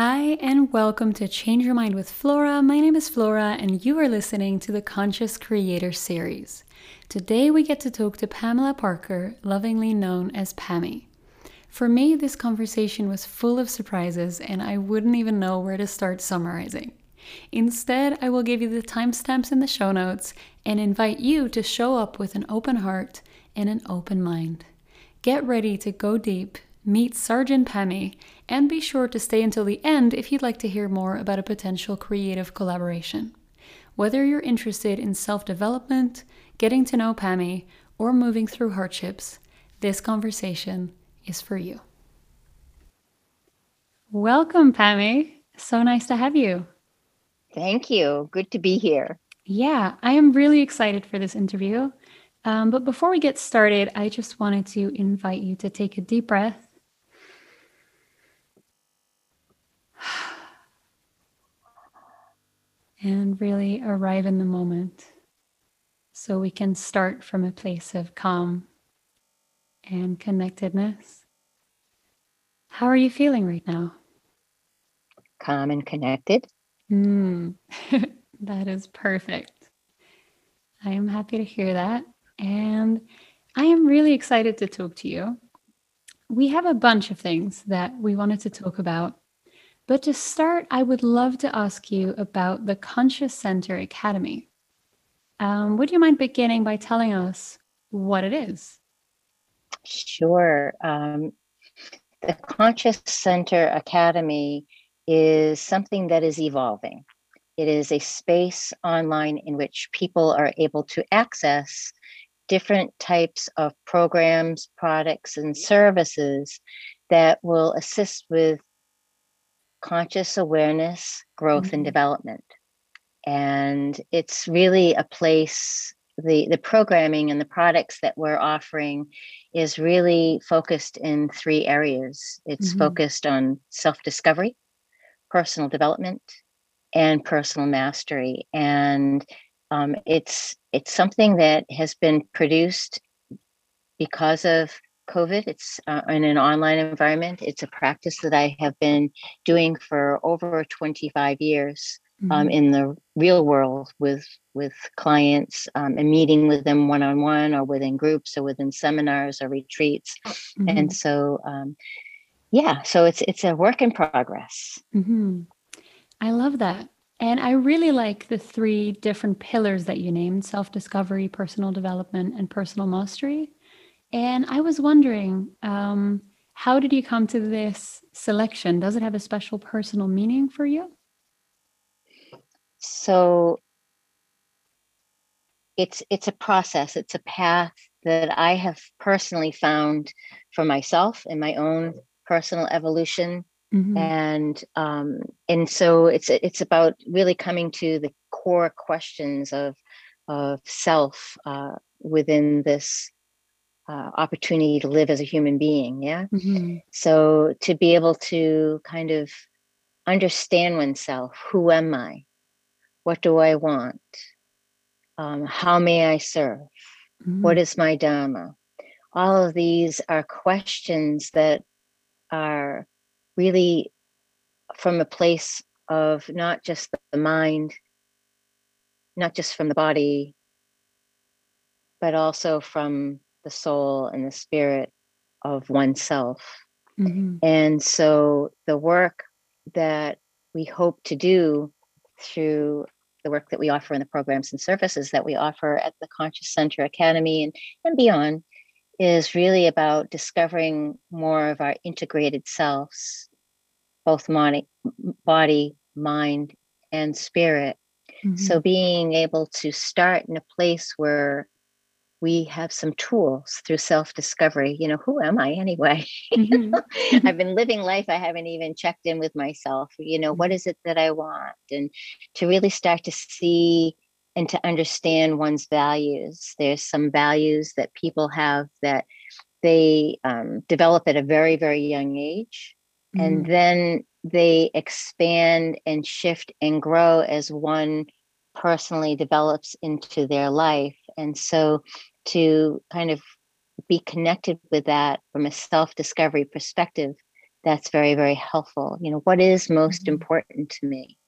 Hi, and welcome to Change Your Mind with Flora. My name is Flora, and you are listening to the Conscious Creator series. Today, we get to talk to Pamela Parker, lovingly known as Pammy. For me, this conversation was full of surprises, and I wouldn't even know where to start summarizing. Instead, I will give you the timestamps in the show notes and invite you to show up with an open heart and an open mind. Get ready to go deep, meet Sergeant Pammy, and be sure to stay until the end if you'd like to hear more about a potential creative collaboration. Whether you're interested in self development, getting to know Pammy, or moving through hardships, this conversation is for you. Welcome, Pammy. So nice to have you. Thank you. Good to be here. Yeah, I am really excited for this interview. Um, but before we get started, I just wanted to invite you to take a deep breath and really arrive in the moment so we can start from a place of calm and connectedness. How are you feeling right now? Calm and connected. Mm, that is perfect. I am happy to hear that. And I am really excited to talk to you. We have a bunch of things that we wanted to talk about. But to start, I would love to ask you about the Conscious Center Academy. Um, would you mind beginning by telling us what it is? Sure. Um, the Conscious Center Academy is something that is evolving. It is a space online in which people are able to access different types of programs, products, and services that will assist with conscious awareness, growth, mm-hmm. and development. And it's really a place, the, the programming and the products that we're offering is really focused in three areas it's mm-hmm. focused on self discovery, personal development, and personal mastery. And um, it's it's something that has been produced because of COVID. It's uh, in an online environment. It's a practice that I have been doing for over 25 years um, mm-hmm. um, in the real world with with clients um, and meeting with them one on one or within groups or within seminars or retreats. Mm-hmm. And so, um, yeah, so it's it's a work in progress. Mm-hmm. I love that. And I really like the three different pillars that you named self discovery, personal development, and personal mastery. And I was wondering, um, how did you come to this selection? Does it have a special personal meaning for you? So it's it's a process. It's a path that I have personally found for myself in my own personal evolution, mm-hmm. and um, and so it's it's about really coming to the core questions of of self uh, within this uh, opportunity to live as a human being. Yeah. Mm-hmm. So to be able to kind of understand oneself who am I? What do I want? Um, how may I serve? Mm-hmm. What is my Dharma? All of these are questions that are really from a place of not just the mind, not just from the body, but also from the soul and the spirit of oneself. Mm-hmm. And so the work that we hope to do through the work that we offer in the programs and services that we offer at the Conscious Center Academy and, and beyond is really about discovering more of our integrated selves, both body, body mind, and spirit. Mm-hmm. So being able to start in a place where we have some tools through self discovery. You know, who am I anyway? Mm-hmm. I've been living life, I haven't even checked in with myself. You know, what mm-hmm. it that I want? And to really start to see and to understand one's values. There's some values that people have that they um, develop at a very, very young age. Mm-hmm. And then they expand and shift and grow as one personally develops into their life. And so to kind of be connected with that from a self discovery perspective that's very, very helpful. You know, what is most mm-hmm. important to me?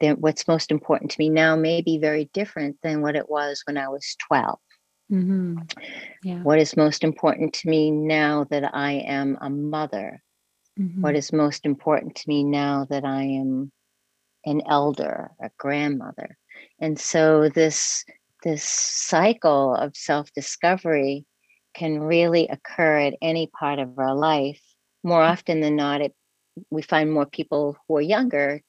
What's most important to me now may be very different than what it was when I was 12. Mm-hmm. Yeah. What is most important to me now that I am a mother? Mm-hmm. What is most important to me now that I am an elder, a grandmother? And so this this cycle of self-discovery can really occur at any part of our life. More mm. often than not, it we find more people who are younger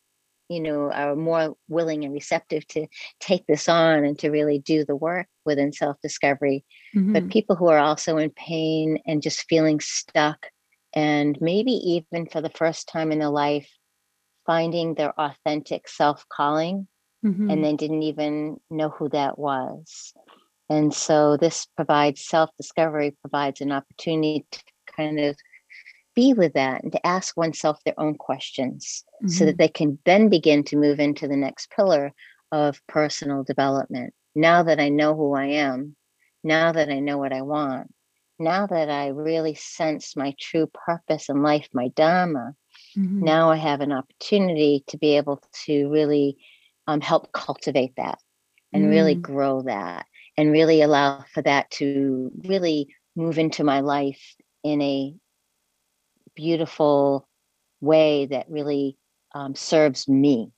you know are more willing and receptive to take this on and to really do the work within self-discovery mm-hmm. but people who are also in pain and just feeling stuck and maybe even for the first time in their life finding their authentic self calling mm-hmm. and then didn't even know who that was and so this provides self-discovery provides an opportunity to kind of be with that and to ask oneself their own questions mm-hmm. so that mm-hmm. they can then begin to move into the next pillar of personal development. Now that I know who I am, now that I know what I want, now that I really sense my true purpose in life, my Dharma, mm-hmm. now I have an opportunity to be able to really um, help cultivate that and mm. really grow that and really allow for that to really move into my life in a beautiful way that really um, serves me.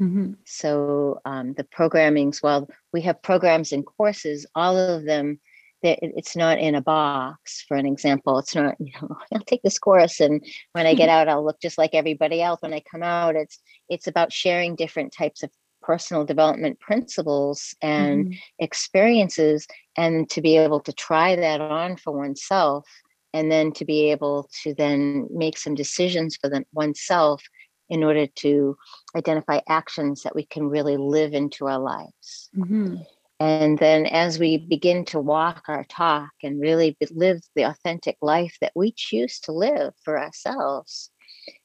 Mm-hmm. So um, the programmings, while we have programs and courses, all of them, it's not in a box. For an example, it's not. You know, I'll take this course, and when I get out, I'll look just like everybody else. When I come out, it's it's about sharing different types of personal development principles and mm-hmm. experiences, and to be able to try that on for oneself and then to be able to then make some decisions for them, oneself in order to identify actions that we can really live into our lives. Mm-hmm. And then as we begin to walk our talk and really live the authentic life that we choose to live for ourselves,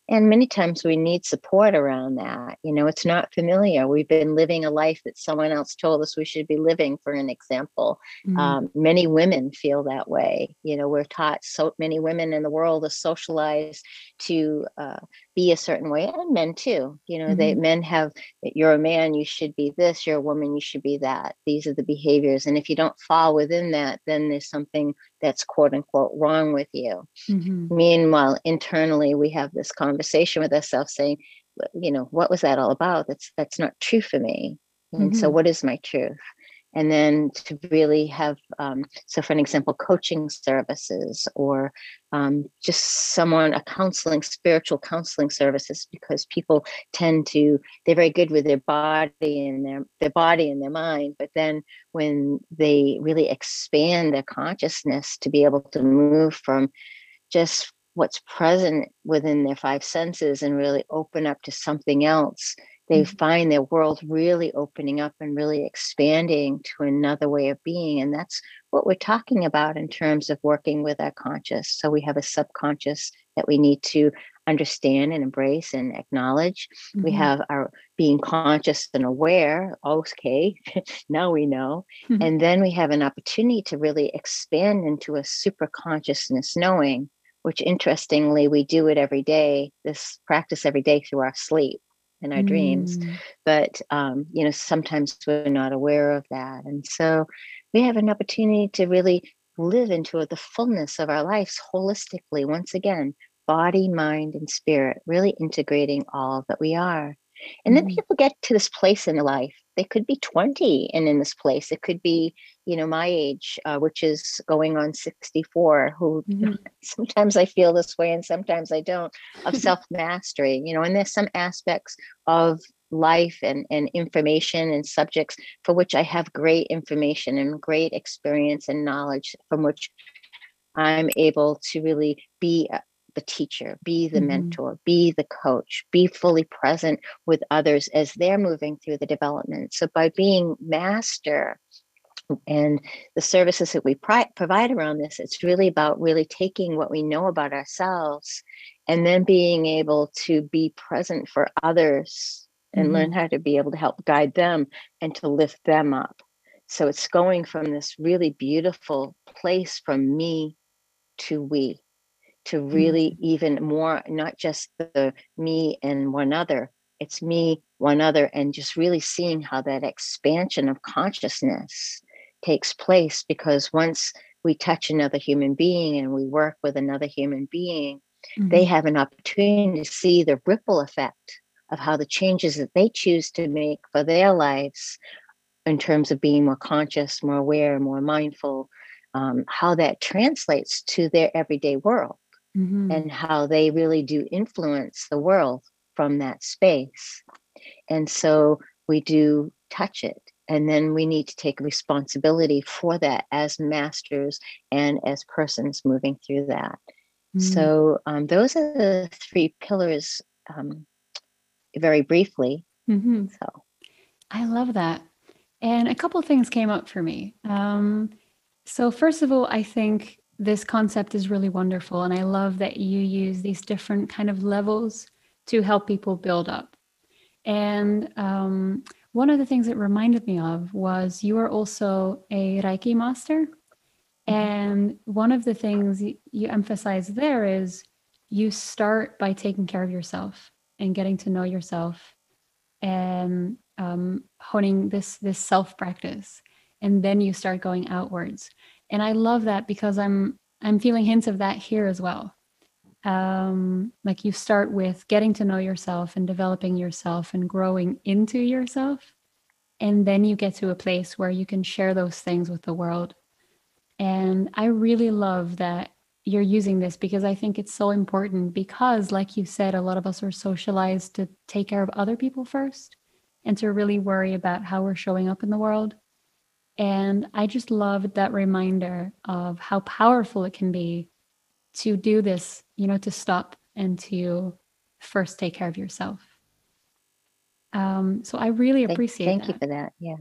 and many times we need support around that you know it's not familiar. We've been living a life that someone else told us we should be living for an example. Mm-hmm. um, many women feel that way. You know we're taught so many women in the world are socialized to uh, be a certain way and men too you know mm-hmm. they men have you're a man you should be this you're a woman you should be that these are the behaviors and if you don't fall within that then there's something that's quote unquote wrong with you mm-hmm. meanwhile internally we have this conversation with ourselves saying you know what was that all about that's that's not true for me and mm-hmm. so what is my truth and then to really have um, so for an example coaching services or um, just someone a counseling spiritual counseling services because people tend to they're very good with their body and their their body and their mind but then when they really expand their consciousness to be able to move from just what's present within their five senses and really open up to something else they mm-hmm. find their world really opening up and really expanding to another way of being. And that's what we're talking about in terms of working with our conscious. So we have a subconscious that we need to understand and embrace and acknowledge. Mm-hmm. We have our being conscious and aware. Okay, now we know. Mm-hmm. And then we have an opportunity to really expand into a super consciousness knowing, which interestingly, we do it every day, this practice every day through our sleep in our mm. dreams but um, you know sometimes we're not aware of that and so we have an opportunity to really live into the fullness of our lives holistically once again body mind and spirit really integrating all that we are and then mm-hmm. people get to this place in life. They could be 20 and in this place. It could be, you know, my age, uh, which is going on 64, who mm-hmm. sometimes I feel this way and sometimes I don't, of self mastery, you know, and there's some aspects of life and, and information and subjects for which I have great information and great experience and knowledge from which I'm able to really be the teacher, be the mm-hmm. mentor, be the coach, be fully present with others as they're moving through the development. So by being master and the services that we pri- provide around this, it's really about really taking what we know about ourselves and then being able to be present for others and mm-hmm. learn how to be able to help guide them and to lift them up. So it's going from this really beautiful place from me to we to really mm-hmm. even more, not just the me and one other, it's me, one other, and just really seeing how that expansion of consciousness takes place. Because once we touch another human being and we work with another human being, mm-hmm. they have an opportunity to see the ripple effect of how the changes that they choose to make for their lives in terms of being more conscious, more aware, more mindful, um, how that translates to their everyday world mm-hmm. and how they really do influence the world from that space. And so we do touch it. And then we need to take responsibility for that as masters and as persons moving through that. Mm-hmm. So, um, those are the three pillars, um, very briefly. Mm-hmm. So, I love that. And a couple things came up for me. Um, so, first of all, I think this concept is really wonderful. And I love that you use these different kind of levels to help people build up. And um, one of the things it reminded me of was you are also a Reiki master. Mm-hmm. And one of the things you emphasize there is you start by taking care of yourself and getting to know yourself and um, honing this this self practice and then you start going outwards and i love that because i'm i'm feeling hints of that here as well um like you start with getting to know yourself and developing yourself and growing into yourself. And then you get to a place where you can share those things with the world. And i really love that you're using this because i think it's so important because like you said a lot of us are socialized to take care of other people first and to really worry about how we're showing up in the world. And I just loved that reminder of how powerful it can be to do this, you know, to stop and to first take care of yourself. Um, so I really appreciate thank, thank you for that. Yeah.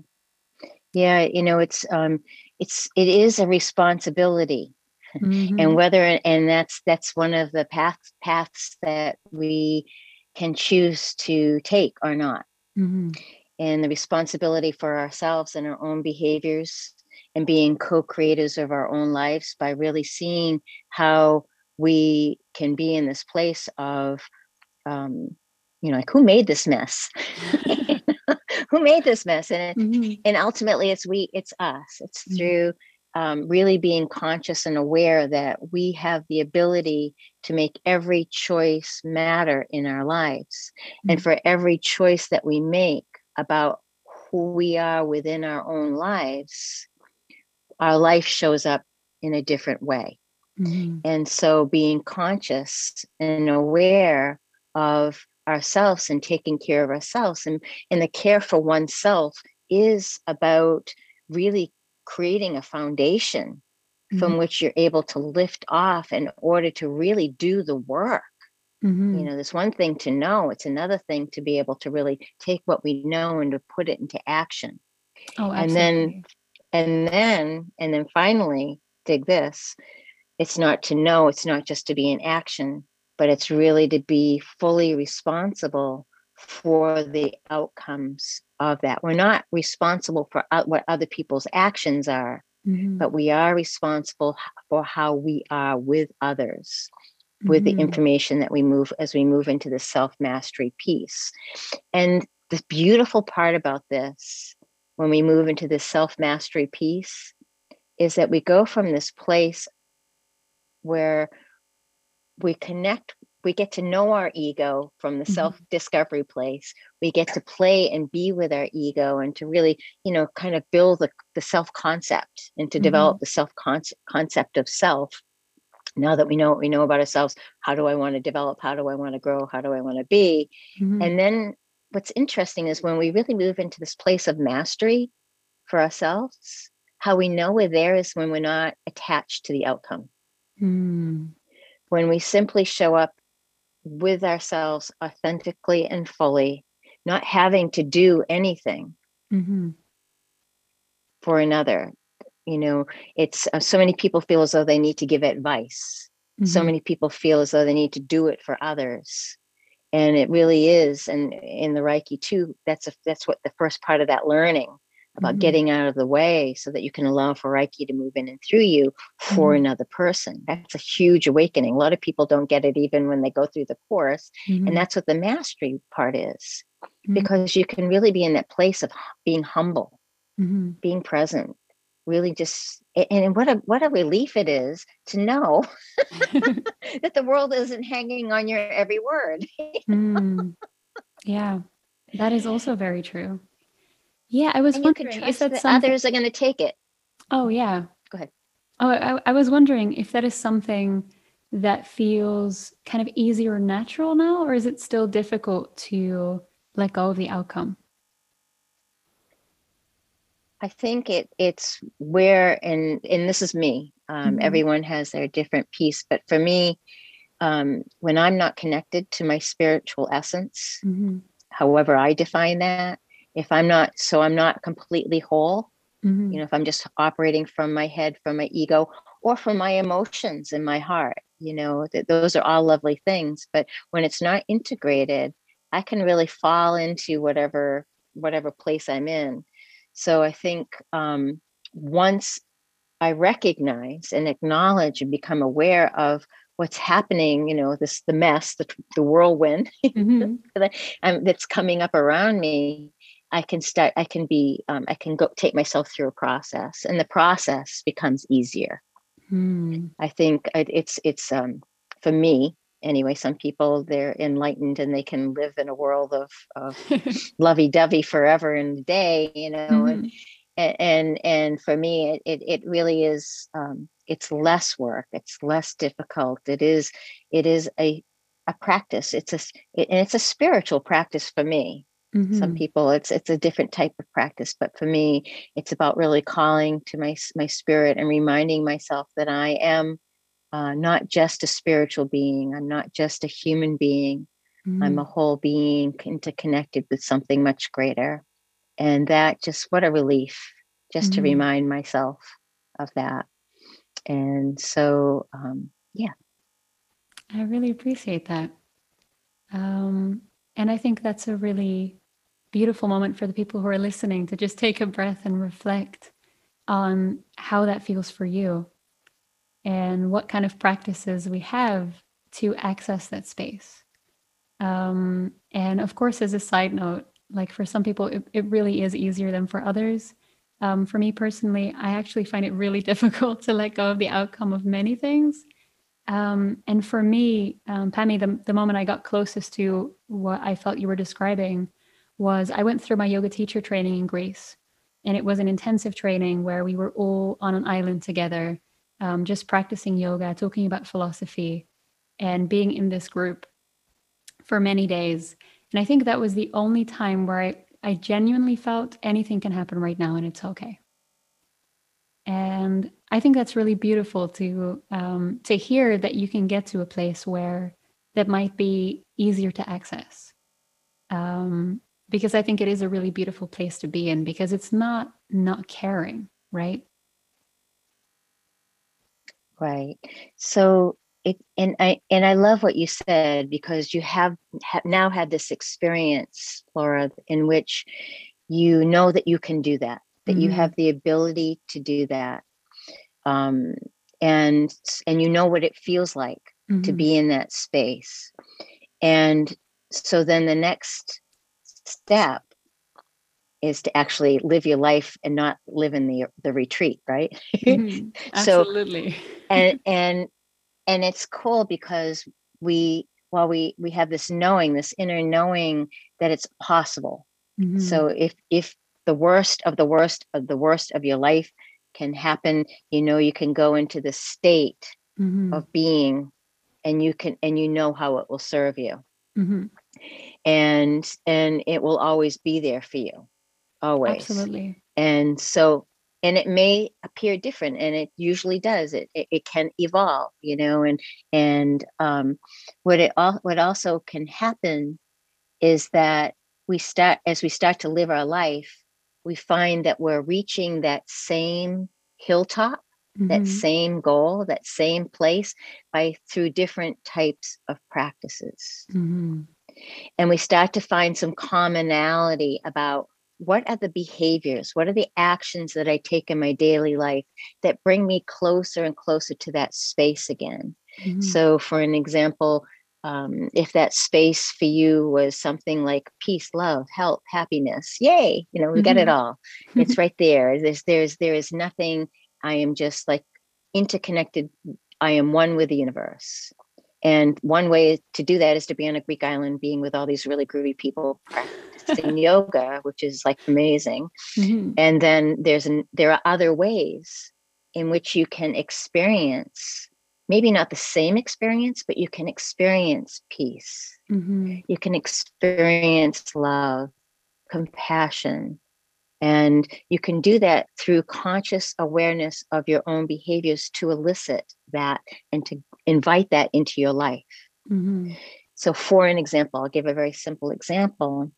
Yeah, you know, it's um it's it is a responsibility. Mm-hmm. and whether and that's that's one of the paths paths that we can choose to take or not. Mm-hmm and the responsibility for ourselves and our own behaviors and being co-creators of our own lives by really seeing how we can be in this place of um, you know like who made this mess who made this mess and mm-hmm. and ultimately it's we it's us it's mm-hmm. through um, really being conscious and aware that we have the ability to make every choice matter in our lives mm-hmm. and for every choice that we make about who we are within our own lives, our life shows up in a different way. Mm-hmm. And so being conscious and aware of ourselves and taking care of ourselves and, and the care for oneself is about really creating a foundation mm-hmm. from which you're able to lift off in order to really do the work Mm-hmm. You know, there's one thing to know, it's another thing to be able to really take what we know and to put it into action. Oh, absolutely. And then, and then, and then finally, dig this it's not to know, it's not just to be in action, but it's really to be fully responsible for the outcomes of that. We're not responsible for what other people's actions are, mm-hmm. but we are responsible for how we are with others with mm-hmm. the information that we move as we move into the self mastery piece. And the beautiful part about this, when we move into the self mastery piece, is that we go from this place where we connect, we get to know our ego from the mm-hmm. self discovery place. We get to play and be with our ego and to really, you know, kind of build the, the self concept and to mm-hmm. develop the self concept of self now that we know what we know about ourselves how do i want to develop how do i want to grow how do i want to be mm-hmm. and then what's interesting is when we really move into this place of mastery for ourselves how we know we're there is when we're not attached to the outcome mm. when we simply show up with ourselves authentically and fully not having to do anything mm-hmm. for another you know it's uh, so many people feel as though they need to give advice mm-hmm. so many people feel as though they need to do it for others and it really is and in the reiki too that's a that's what the first part of that learning about mm-hmm. getting out of the way so that you can allow for Reiki to move in and through you for mm-hmm. another person. That's a huge awakening. A lot of people don't get it even when they go through the course. Mm-hmm. And that's what the mastery part is, mm-hmm. because you can really be in that place of being humble, mm-hmm. being present, really just and what a what a relief it is to know that the world isn't hanging on your every word. mm. Yeah, that is also very true. Yeah, I was and wondering if that something... others are going to take it. Oh yeah, go ahead. Oh, I, I was wondering if that is something that feels kind of easy or natural now, or is it still difficult to let go of the outcome? I think it it's where and and this is me. Um, mm-hmm. Everyone has their different piece, but for me, um, when I'm not connected to my spiritual essence, mm-hmm. however I define that, if I'm not, so I'm not completely whole. Mm-hmm. You know, if I'm just operating from my head, from my ego, or from my emotions in my heart, you know, that those are all lovely things. But when it's not integrated, I can really fall into whatever whatever place I'm in. So I think um, once I recognize and acknowledge and become aware of what's happening, you know, this the mess, the, the whirlwind mm-hmm. that's coming up around me, I can start. I can be. Um, I can go take myself through a process, and the process becomes easier. Mm. I think it's it's um, for me anyway some people they're enlightened and they can live in a world of, of lovey-dovey forever in a day you know mm-hmm. and, and and for me it it, it really is um, it's less work it's less difficult it is it is a a practice it's a it, and it's a spiritual practice for me mm-hmm. some people it's it's a different type of practice but for me it's about really calling to my my spirit and reminding myself that i am uh, not just a spiritual being. I'm not just a human being. Mm. I'm a mm. whole being interconnected with something much greater. And that just, what a relief just mm. to remind myself of that. And so, um, yeah. I really appreciate that. Um, and I think that's a really beautiful moment for the people who are listening to just take a breath and reflect on how that feels for you and what kind of practices we have to access that space. Um, and of course, as a side note, like for some people, it, it really is easier than for others. Um, for me personally, I actually find it really difficult to let go of the outcome of many things. Um, and for me, um, Pammy, the, the moment I got closest to what I felt you were describing was I went through my yoga teacher training in Greece. And it was an intensive training where we were all on an island together um, just practicing yoga, talking about philosophy, and being in this group for many days. And I think that was the only time where I, I genuinely felt anything can happen right now and it's okay. And I think that's really beautiful to um, to hear that you can get to a place where that might be easier to access. Um, because I think it is a really beautiful place to be in because it's not not caring, right? Right. So it and I and I love what you said because you have, have now had this experience, Flora, in which you know that you can do that, that mm-hmm. you have the ability to do that. Um, and and you know what it feels like mm-hmm. to be in that space. And so then the next step is to actually live your life and not live in the the retreat right mm-hmm. absolutely so, and and and it's cool because we while we we have this knowing this inner knowing that it's possible mm-hmm. so if if the worst of the worst of the worst of your life can happen you know you can go into the state mm-hmm. of being and you can and you know how it will serve you mm-hmm. And and it will always be there for you always absolutely and so and it may appear different and it usually does it it, it can evolve you know and and um what it all what also can happen is that we start as we start to live our life we find that we're reaching that same hilltop mm-hmm. that same goal that same place by through different types of practices mm-hmm. And we start to find some commonality about what are the behaviors what are the actions that i take in my daily life that bring me closer and closer to that space again mm-hmm. so for an example um, if that space for you was something like peace love health happiness yay you know we mm-hmm. got it all it's right there there's there's there is nothing i am just like interconnected i am one with the universe and one way to do that is to be on a greek island being with all these really groovy people practicing yoga which is like amazing mm-hmm. and then there's an there are other ways in which you can experience maybe not the same experience, but you can experience peace. Mm-hmm. You can experience love, compassion. And you can do that through conscious awareness of your own behaviors to elicit that and to invite that into your life. Mm-hmm. So, for an example, I'll give a very simple example.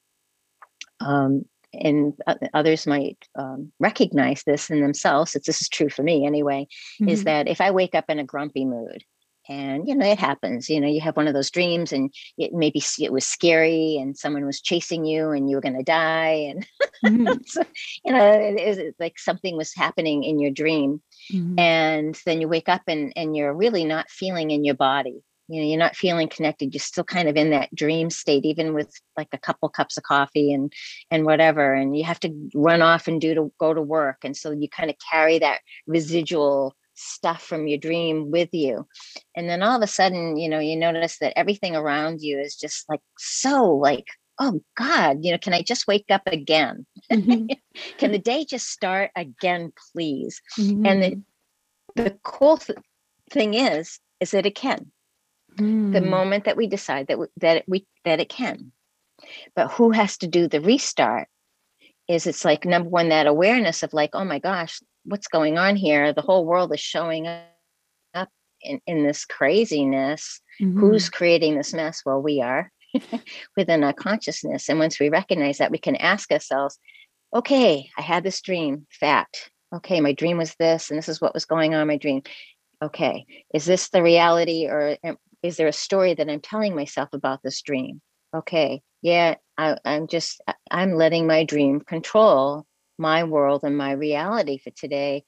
Um, and others might um, recognize this in themselves it's, this is true for me anyway mm-hmm. is that if i wake up in a grumpy mood and you know it happens you know you have one of those dreams and it maybe it was scary and someone was chasing you and you were going to die and mm-hmm. so, you know it is like something was happening in your dream mm-hmm. and then you wake up and and you're really not feeling in your body you know you're not feeling connected you're still kind of in that dream state even with like a couple cups of coffee and and whatever and you have to run off and do to go to work and so you kind of carry that residual stuff from your dream with you and then all of a sudden you know you notice that everything around you is just like so like oh god you know can i just wake up again mm-hmm. can the day just start again please mm-hmm. and the, the cool th- thing is is that it can mm. the moment that we decide that we, that we that it can but who has to do the restart is it's like number one that awareness of like oh my gosh what's going on here the whole world is showing up in, in this craziness mm-hmm. who's creating this mess? Well we are within our consciousness and once we recognize that we can ask ourselves okay i had this dream fact. Okay my dream was this and this is what was going on in my dream. Okay is this the reality or is there a story that i'm telling myself about this dream? Okay yeah I, i'm just i'm letting my dream control my world and my reality for today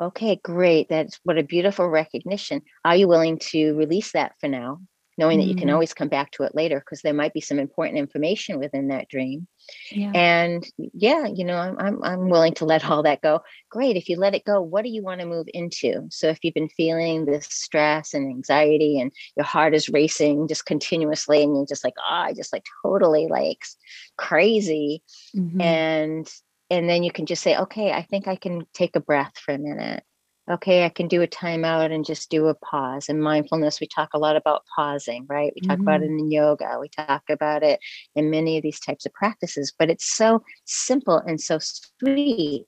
okay great that's what a beautiful recognition are you willing to release that for now knowing mm-hmm. that you can mm-hmm. always come back to it later because there might be some important information within that dream yeah. and yeah you know I'm, I'm i'm willing to let all that go great if you let it go what do you want to move into so if you've been feeling this stress and anxiety and your heart is racing just continuously and you're just like oh i just like totally like crazy mm-hmm. and and then you can just say okay i think i can take a breath for a minute okay, I can do a timeout and just do a pause. In mindfulness, we talk a lot about pausing, right? We talk mm-hmm. about it in yoga, we talk about it in many of these types of practices, but it's so simple and so sweet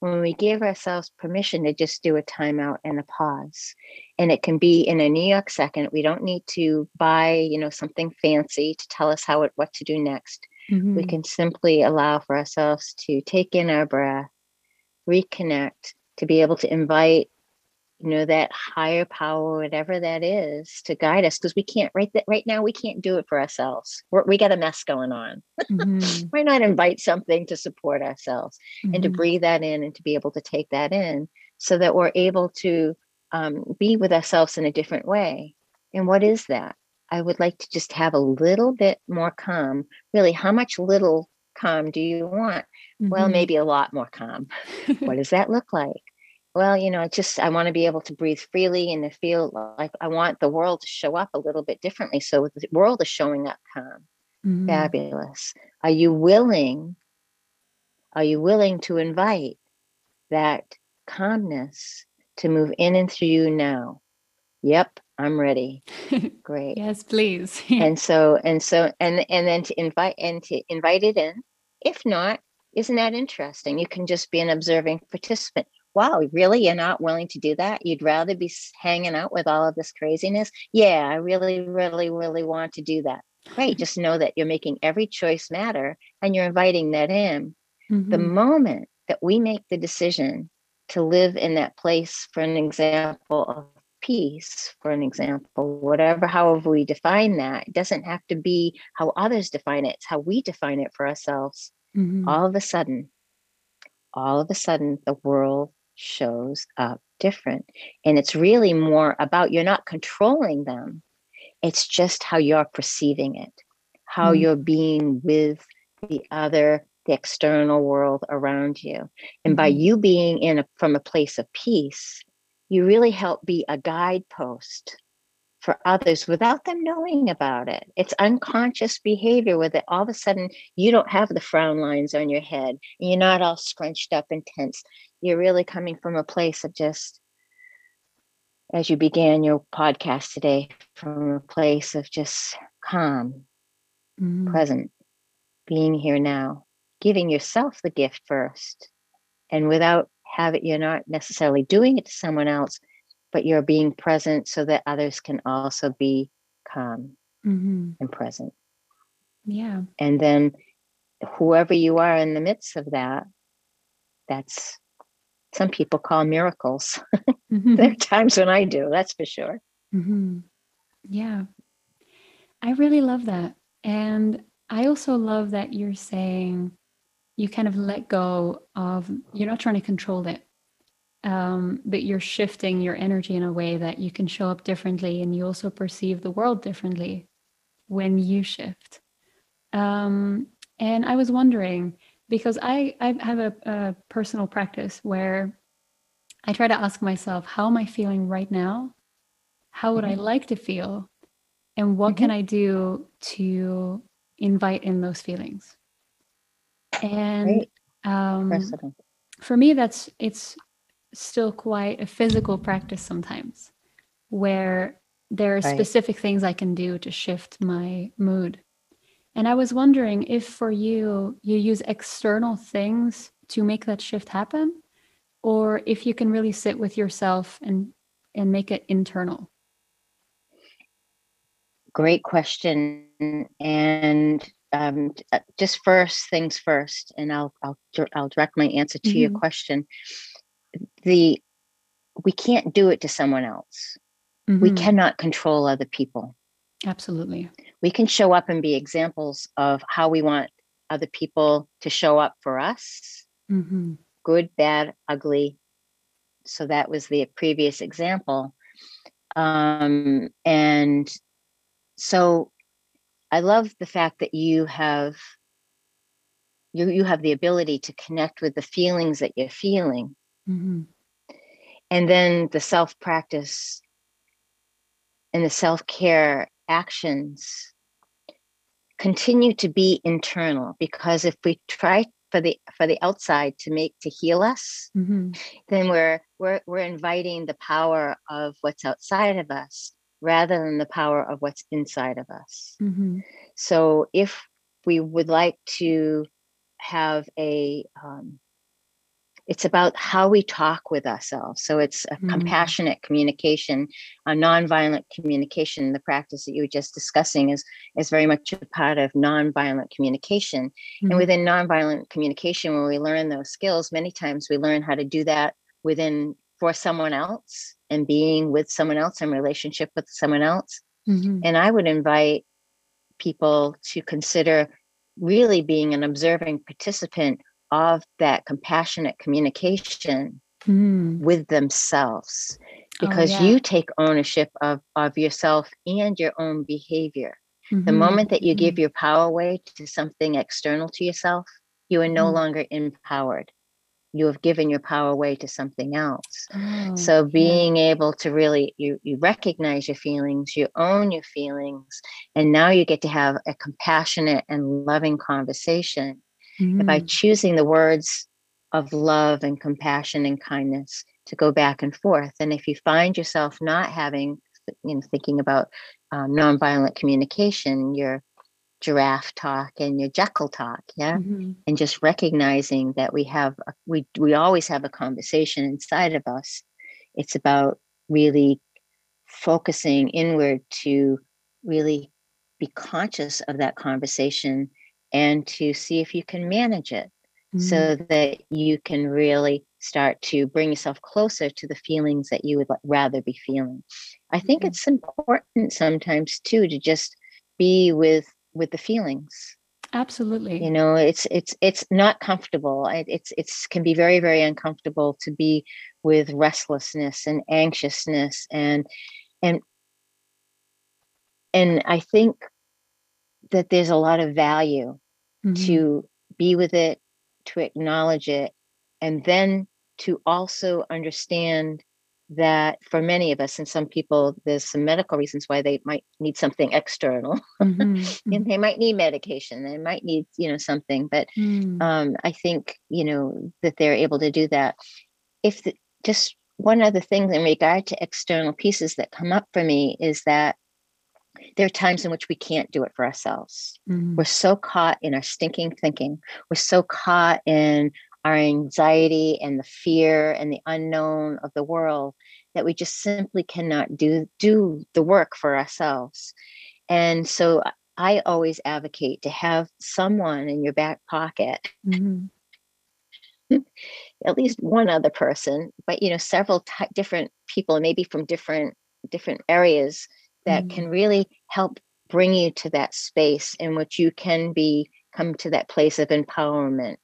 when we give ourselves permission to just do a timeout and a pause. And it can be in a New York second. We don't need to buy, you know, something fancy to tell us how it what to do next. Mm-hmm. We can simply allow for ourselves to take in our breath, reconnect, to be able to invite you know that higher power whatever that is to guide us because we can't right that right now we can't do it for ourselves We're, we got a mess going on mm-hmm. why not invite something to support ourselves mm-hmm. and to mm-hmm. breathe that in and to be able to take that in so that we're able to um, be with ourselves in a different way and what is that i would like to just have a little bit more calm really how much little calm do you want mm-hmm. well maybe a lot more calm what does that look like well, you know, just I want to be able to breathe freely and to feel like I want the world to show up a little bit differently. So the world is showing up calm. Mm-hmm. Fabulous. Are you willing? Are you willing to invite that calmness to move in and through you now? Yep, I'm ready. Great. yes, please. and so and so and and then to invite and to invite it in. If not, isn't that interesting? You can just be an observing participant wow, really? You're not willing to do that? You'd rather be hanging out with all of this craziness? Yeah, I really, really, really want to do that. Great. Just know that you're making every choice matter and you're inviting that in. Mm-hmm. The moment that we make the decision to live in that place, for an example of peace, for an example, whatever, however we define that, it doesn't have to be how others define it, it's how we define it for ourselves. mm-hmm. all of a sudden, all of a sudden, the world shows up different. And it's really more about you're not controlling them, it's just how you're perceiving it, how mm-hmm. you're being with the other the external world around you and mm-hmm. by you being in a, from a place of peace you really help be a guidepost for others without them knowing about it. It's unconscious behavior where that all of a sudden you don't have the frown lines on your head and you're not all scrunched up and tense. You're really coming from a place of just, as you began your podcast today, from a place of just calm, mm-hmm. present, being here now, giving yourself the gift first. And without have it, you're not necessarily doing it to someone else, but you're being present so that others can also be calm mm-hmm. and present. Yeah. And then whoever you are in the midst of that, that's some people call miracles. Mm-hmm. there are times when I do, that's for sure. Mm-hmm. Yeah. I really love that. And I also love that you're saying you kind of let go of, you're not trying to control it um, but you're shifting your energy in a way that you can show up differently and you also perceive the world differently when you shift um, and i was wondering because i, I have a, a personal practice where i try to ask myself how am i feeling right now how would mm-hmm. i like to feel and what mm-hmm. can i do to invite in those feelings and um, for me that's it's still quite a physical practice sometimes where there are right. specific things I can do to shift my mood. And I was wondering if for you, you use external things to make that shift happen, or if you can really sit with yourself and and make it internal. Great question. And um, uh, just first things first, and I'll I'll I'll direct my answer to mm-hmm. your question the we can't do it to someone else. Mm-hmm. We cannot control other people. Absolutely. We can show up and be examples of how we want other people to show up for us mm-hmm. good, bad, ugly. So that was the previous example. Um, and so I love the fact that you have you you have the ability to connect with the feelings that you're feeling Mm-hmm. And then the self practice and the self care actions continue to be internal because if we try for the for the outside to make to heal us mm-hmm. then we're we're we're inviting the power of what's outside of us rather than the power of what's inside of us mm-hmm. so if we would like to have a um, it's about how we talk with ourselves. So it's a mm-hmm. compassionate communication, a nonviolent communication. The practice that you were just discussing is is very much a part of nonviolent communication. Mm-hmm. And within nonviolent communication, when we learn those skills, many times we learn how to do that within for someone else and being with someone else in relationship with someone else. Mm-hmm. And I would invite people to consider really being an observing participant of that compassionate communication mm. with themselves oh, because oh, yeah. you take ownership of, of yourself and your own behavior. Mm-hmm. The moment that you mm-hmm. give your power away to something external to yourself, you are no mm. longer empowered. You have given your power away to something else. Oh, so being yeah. able to really you you recognize your feelings, you own your feelings, and now you get to have a compassionate and loving conversation mm-hmm. by choosing the words of love and compassion and kindness to go back and forth. And if you find yourself not having, you know, thinking about um, nonviolent communication, your giraffe talk and your jackal talk, yeah, mm-hmm. and just recognizing that we have, a, we we always have a conversation inside of us. It's about really focusing inward to really be conscious of that conversation and to see if you can manage it mm-hmm. so that you can really start to bring yourself closer to the feelings that you would rather be feeling. I think mm-hmm. it's important sometimes too to just be with with the feelings. Absolutely. You know, it's it's it's not comfortable. It's it's can be very very uncomfortable to be with restlessness and anxiousness and and and I think that there's a lot of value mm-hmm. to be with it, to acknowledge it, and then to also understand that for many of us and some people there's some medical reasons why they might need something external mm-hmm. and mm-hmm. they might need medication they might need you know something but mm. um, i think you know that they're able to do that if the, just one other thing in regard to external pieces that come up for me is that there are times in which we can't do it for ourselves. Mm-hmm. We're so caught in our stinking thinking. We're so caught in our anxiety and the fear and the unknown of the world that we just simply cannot do do the work for ourselves. And so I always advocate to have someone in your back pocket. Mm-hmm. at least one other person but you know several t- different people maybe from different different areas that mm-hmm. can really help bring you to that space in which you can be come to that place of empowerment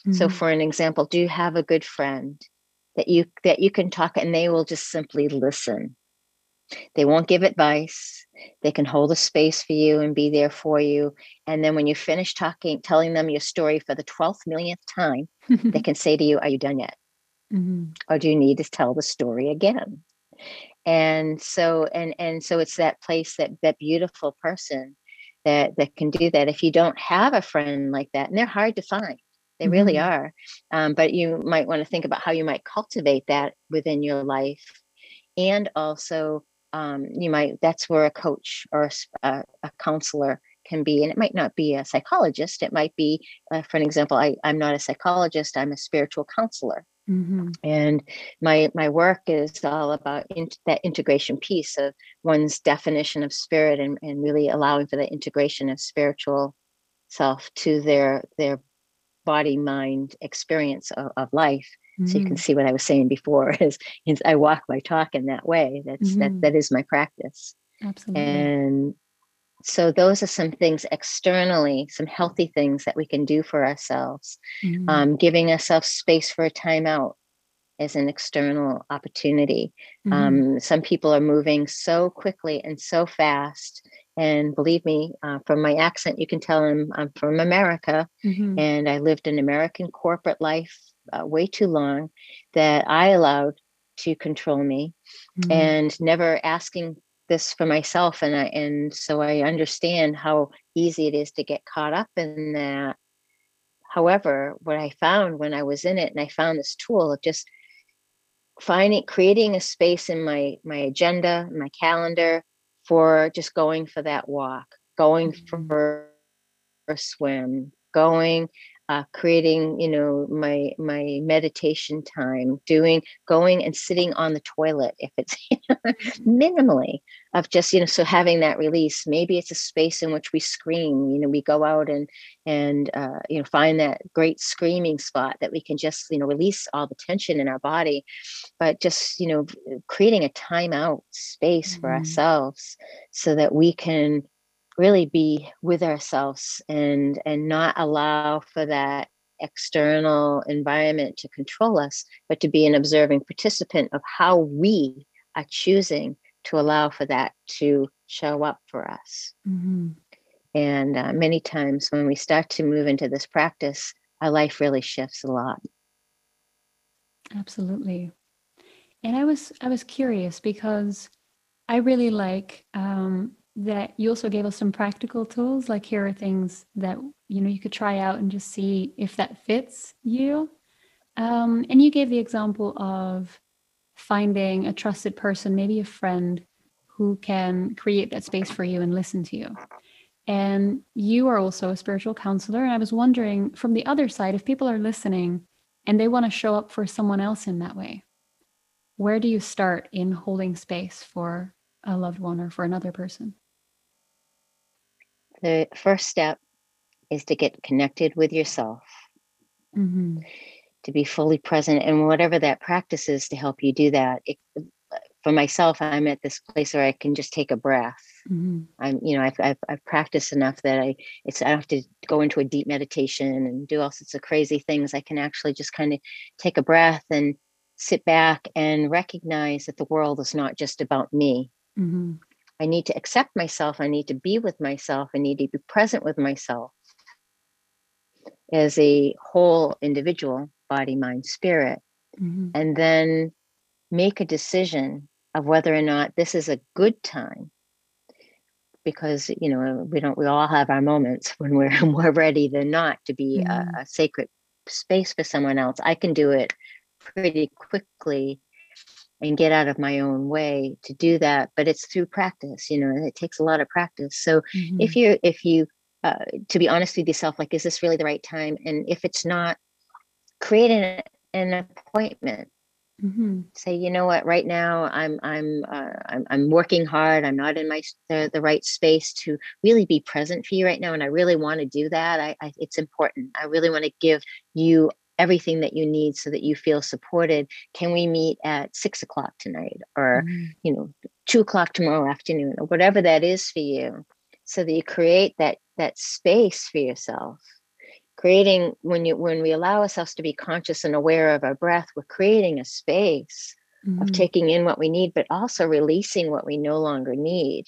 mm-hmm. so for an example do you have a good friend that you that you can talk and they will just simply listen? They won't give advice. They can hold a space for you and be there for you. And then when you finish talking telling them your story for the 12th millionth time they can say to you are you done yet? Mm-hmm. or do you need to tell the story again? And so and and so it's that place that that beautiful person that that can do that. If you don't have a friend like that and they're hard to find they mm-hmm. really are um, but you might want to think about how you might cultivate that within your life and also um, you might that's where a coach or a, a, counselor can be and it might not be a psychologist it might be uh, for an example I, i'm not a psychologist i'm a spiritual counselor Mm-hmm. And my my work is all about in, that integration piece of one's definition of spirit and, and really allowing for the integration of spiritual self to their their body mind experience of, of life. Mm-hmm. So you can mm-hmm. see what I was saying before is, is I walk my talk in that way. That's mm-hmm. that that is my practice. Absolutely. And so those are some things externally some healthy things that we can do for ourselves mm-hmm. um, giving ourselves space for a timeout is an external opportunity mm-hmm. um, some people are moving so quickly and so fast and believe me uh, from my accent you can tell I'm, I'm from america mm-hmm. and i lived an american corporate life uh, way too long that i allowed to control me mm-hmm. and never asking this for myself and I and so I understand how easy it is to get caught up in that. However, what I found when I was in it and I found this tool of just finding creating a space in my my agenda, my calendar for just going for that walk, going mm-hmm. for a swim, going uh, creating you know my my meditation time doing going and sitting on the toilet if it's you know, minimally of just you know so having that release maybe it's a space in which we scream you know we go out and and uh, you know find that great screaming spot that we can just you know release all the tension in our body but just you know creating a timeout space mm-hmm. for ourselves so that we can really be with ourselves and and not allow for that external environment to control us but to be an observing participant of how we are choosing to allow for that to show up for us. Mm-hmm. and uh, many times when we start to move into this practice our life really shifts a lot. Absolutely. And i was i was curious because i really like um, that you also gave us some practical tools. Like here are things that you know you could try out and just see if that fits you. Um, and you gave the example of finding a trusted person maybe a friend who can create that space for you and listen to you. And you are also a spiritual counselor and i was wondering from the other side if people are listening and they want to show up for someone else in that way where do you start in holding space for a loved one or for another person the first step is to get connected with yourself, mm-hmm. to be fully present, and whatever that practice is to help you do that. It, for myself, I'm at this place where I can just take a breath Mm-hmm. I'm, you know, I've, I've, I've practiced enough that I it's I don't have to go into a deep meditation and do all sorts of crazy things. I can actually just kind of take a breath and sit back and recognize that the world is not just about me. Mm-hmm. I need to accept myself. I need to be with myself. I need to be present with myself as a whole individual, body, mind, spirit. Mm-hmm. And then make a decision of whether or not this is a good time because you know we don't we all have our moments when we're more ready than not to be mm-hmm. a, a, sacred space for someone else i can do it pretty quickly and get out of my own way to do that but it's through practice you know and it takes a lot of practice so mm-hmm. if you if you uh, to be honest with yourself like is this really the right time and if it's not create an, an appointment Mm-hmm. Say, you know what? Right now, I'm I'm uh, I'm I'm working hard. I'm not in my the, the right space to really be present for you right now, and I really want to do that. I, I it's important. I really want to give you everything that you need so that you feel supported. Can we meet at six o'clock tonight, or mm-hmm. you know, two o'clock tomorrow afternoon, or whatever that is for you, so that you create that that space for yourself creating when you when we allow ourselves to be conscious and aware of our breath we're creating a space mm-hmm. of taking in what we need but also releasing what we no longer need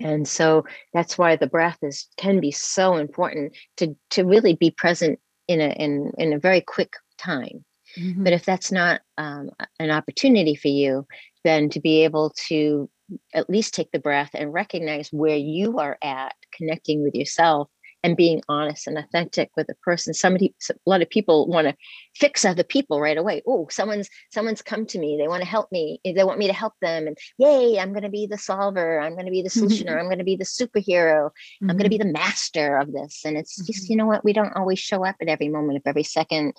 and so that's why the breath is can be so important to to really be present in a in in a very quick time mm-hmm. but if that's not um, an opportunity for you then to be able to at least take the breath and recognize where you are at connecting with yourself and being honest and authentic with a person. Somebody a lot of people want to fix other people right away. Oh someone's someone's come to me. They want to help me. They want me to help them and yay i'm going to be the solver. I'm going to be the solutioner. Mm-hmm. i'm going to be the superhero. Mm-hmm. i'm going to be the master of this. And it's mm-hmm. just you know what? We don't always show up at every moment of every second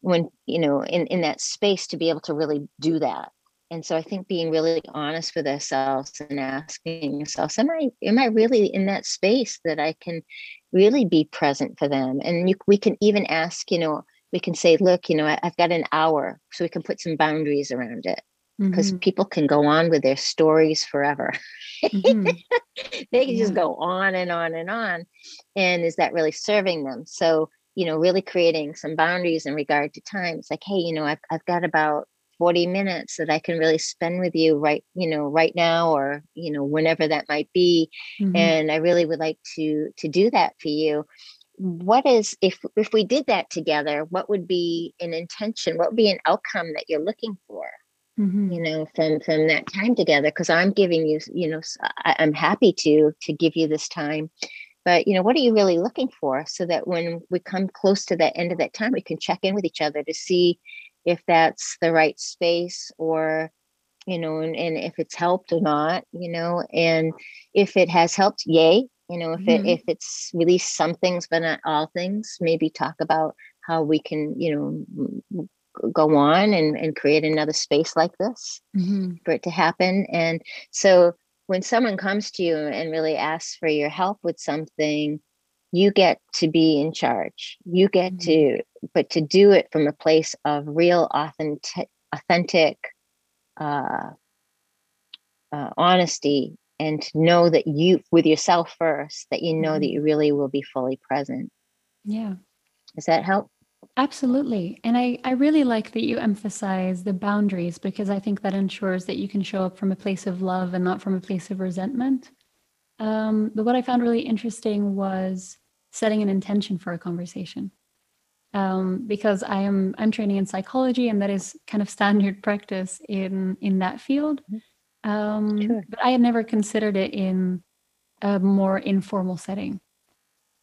when you know in in that space to be able to really do that and so i think being really honest with ourselves and asking ourselves am i am i really in that space that i can really be present for them and you, we can even ask you know we can say look you know I, have got an hour so we can put some boundaries around it because mm-hmm. people can go on with their stories forever mm-hmm. they can yeah. just go on and on and on and is that really serving them so you know really creating some boundaries in regard to time it's like hey you know i've, I've got about 40 minutes that I can really spend with you right, you know, right now or, you know, whenever that might be. Mm-hmm. And I really would like to to do that for you. What is if if we did that together, what would be an intention? What would be an outcome that you're looking for? Mm-hmm. you know from from that time together because i'm giving you you know I, i'm happy to to give you this time but you know what are you really looking for so that when we come close to that end of that time we can check in with each other to see if that's the right space or you know and, and if it's helped or not you know and if it has helped yay you know if mm-hmm. it if it's released some things but not all things maybe talk about how we can you know go on and, and create another space like this mm-hmm. for it to happen and so when someone comes to you and really asks for your help with something you get to be in charge. You get mm-hmm. to but to do it from a place of real authentic authentic uh, uh, honesty and to know that you with yourself first that you know mm-hmm. that you really will be fully present. Yeah. Does that help? Absolutely. And i i really like that you emphasize the boundaries because i think that ensures that you can show up from a place of love and not from a place of resentment um, but what I found really interesting was setting an intention for a conversation. Um, because I am I'm training in psychology, and that is kind of standard practice in in that field. Mm-hmm. Um, sure. But I had never considered it in a more informal setting.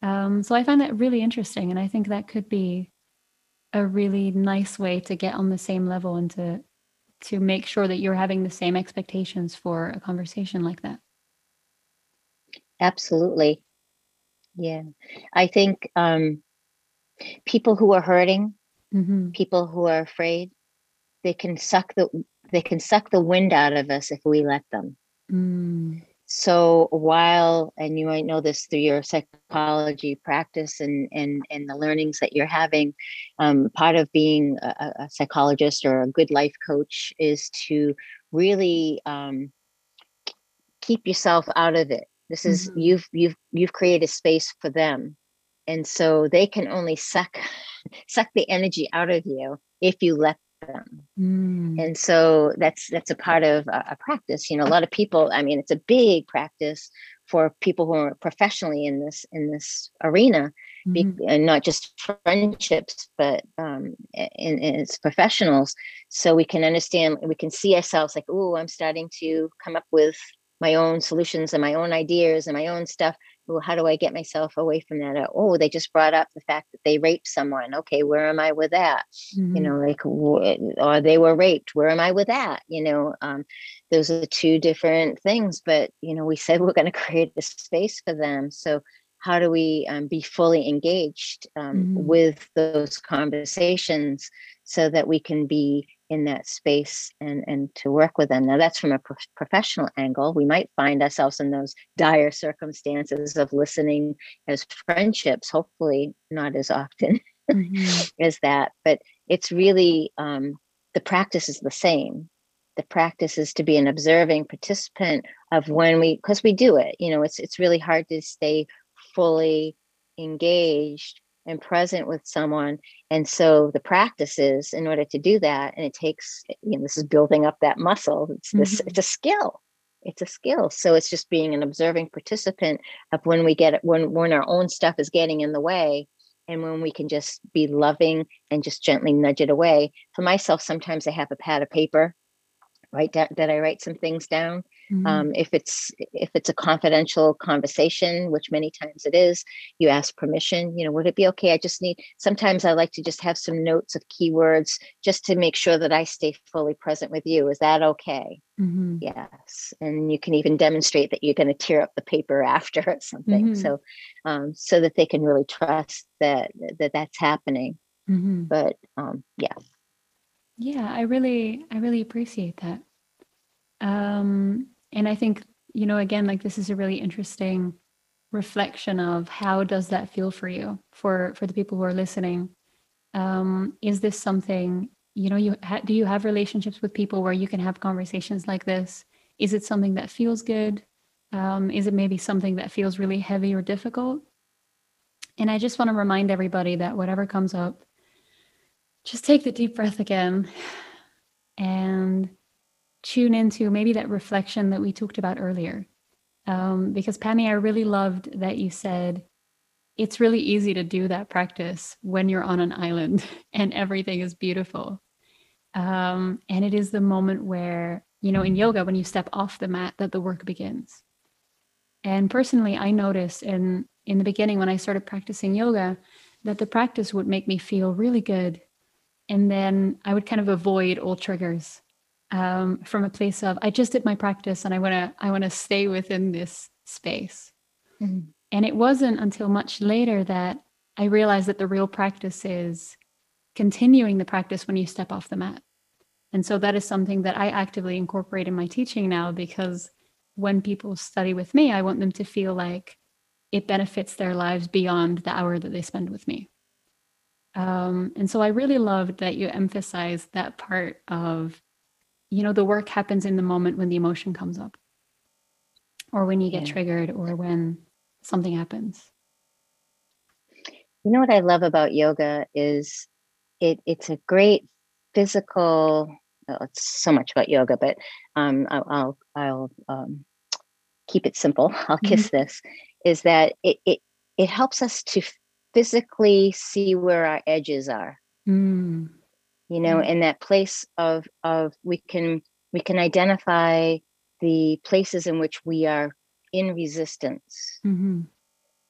Um, so I find that really interesting, and I think that could be a really nice way to get on the same level and to to make sure that you're having the same expectations for a conversation like that. Absolutely. Yeah. I think um, people who are hurting, mm-hmm. people who are afraid, they can suck the they can suck the wind out of us if we let them. Mm. So while, and you might know this through your psychology practice and and and the learnings that you're having, um, part of being a, a, psychologist or a good life coach is to really um, keep yourself out of it this is mm-hmm. you've you've you've created space for them and so they can only suck suck the energy out of you if you let them mm. and so that's that's a part of a, a, practice you know a lot of people i mean it's a big practice for people who are professionally in this in this arena mm-hmm. and not just friendships but um in, in it's professionals so we can understand we can see ourselves like oh i'm starting to come up with my own solutions and my own ideas and my own stuff well how do i get myself away from that? Oh they just brought up the fact that they raped someone. Okay where am i with that? Mm-hmm. you know like or they were raped? Where am i with that? You know um, those are two different things but you know we said we're going to create a space for them. So how do we um, be fully engaged um, mm-hmm. with those conversations so that we can be in that space and and to work with them now that's from a pro- professional angle we might find ourselves in those dire circumstances of listening as friendships hopefully not as often mm-hmm. as that but it's really um, the practice is the same the practice is to be an observing participant of when we because we do it you know it's it's really hard to stay fully engaged and present with someone and so the practices in order to do that and it takes you know this is building up that muscle it's this mm-hmm. it's a skill it's a skill so it's just being an observing participant of when we get it when when our own stuff is getting in the way and when we can just be loving and just gently nudge it away for myself sometimes i have a pad of paper right that, that i write some things down Mm-hmm. Um, if it's if it's a confidential conversation, which many times it is, you ask permission. You know, would it be okay? I just need. Sometimes I like to just have some notes of keywords just to make sure that I stay fully present with you. Is that okay? Mm-hmm. Yes, and you can even demonstrate that you're going to tear up the paper after or something, mm-hmm. so um, so that they can really trust that that that's happening. Mm-hmm. But um, yeah, yeah, I really I really appreciate that. Um, and I think, you know, again, like this is a really interesting reflection of how does that feel for you, for for the people who are listening. Um, is this something you know? You ha- do you have relationships with people where you can have conversations like this? Is it something that feels good? Um, is it maybe something that feels really heavy or difficult? And I just want to remind everybody that whatever comes up, just take the deep breath again and tune into maybe that reflection that we talked about earlier. Um, because Pammy, I really loved that you said it's really easy to do that practice when you're on an island and everything is beautiful. Um, and it is the moment where, you know, in yoga, when you step off the mat, that the work begins. And personally, I noticed in in the beginning when I started practicing yoga that the practice would make me feel really good. And then I would kind of avoid all triggers um, from a place of I just did my practice and I want to I want to stay within this space. Mm-hmm. And it wasn't until much later that I realized that the real practice is continuing the practice when you step off the mat. And so that is something that I actively incorporate in my teaching now because when people study with me, I want them to feel like it benefits their lives beyond the hour that they spend with me. Um, and so I really loved that you emphasized that part of you know the work happens in the moment when the emotion comes up or when you get yeah. triggered or when something happens you know what i love about yoga is it it's a great physical well, it's so much about yoga but um, i'll i'll, I'll um, keep it simple i'll kiss mm-hmm. this is that it, it it helps us to physically see where our edges are mm you know mm-hmm. in that place of of we can we can identify the places in which we are in resistance mm-hmm.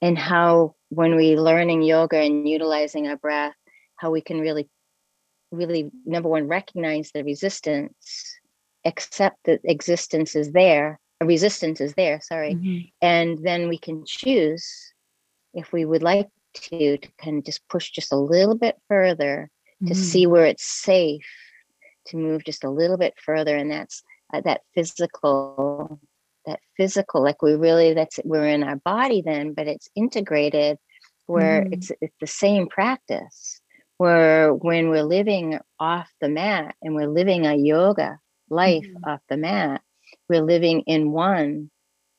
and how when we learning yoga and utilizing our breath how we can really really number one recognize the resistance accept that existence is there a resistance is there sorry mm-hmm. and then we can choose if we would like to to kind of just push just a little bit further to mm. see where it's safe to move just a little bit further and that's uh, that physical that physical like we really that's we're in our body then but it's integrated where mm. it's it's the same practice where when we're living off the mat and we're living a yoga life mm. off the mat we're living in one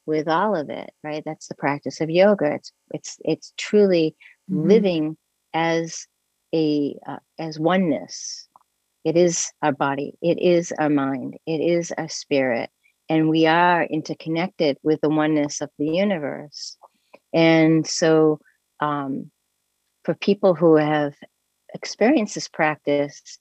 with all of it right that's the practice of yoga it's it's it's truly mm-hmm. living as a uh, as oneness. It is our body. It is our mind. It is our spirit. And we are interconnected with the oneness of the universe. And so um, for people who have experienced this practice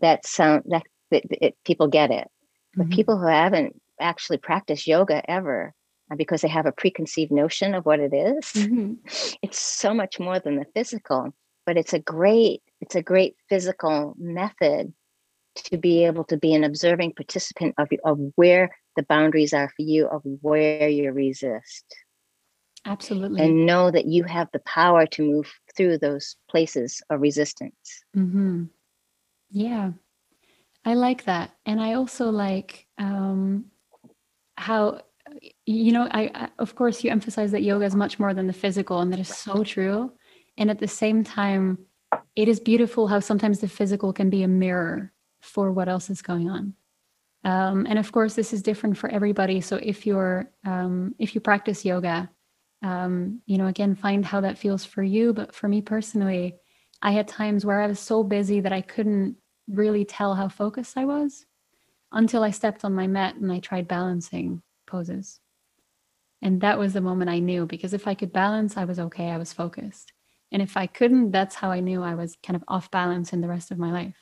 that sound that, that it, people get it. But mm-hmm. people who haven't actually practiced yoga ever uh, because they have a preconceived notion of what it is, mm-hmm. it's so much more than the physical but it's a great it's a great physical method to be able to be an observing participant of, of where the boundaries are for you of where you resist. Absolutely. And know that you have the power to move through those places of resistance. Mm-hmm. yeah. I like that. And i also like um, how you know I, I of course you emphasize that yoga is much more than the physical and that is so true and at the same time it is beautiful how sometimes the physical can be a mirror for what else is going on. Um, and of course this is different for everybody. So if you're um, if you practice yoga um, you know again find how that feels for you. But for me personally i had times where i was so busy that i couldn't really tell how focused i was until i stepped on my mat and i tried balancing poses. And that was the moment i knew because if i could balance i was okay. I was focused and if I couldn't, that's how I knew I was kind of off balance in the rest of my life.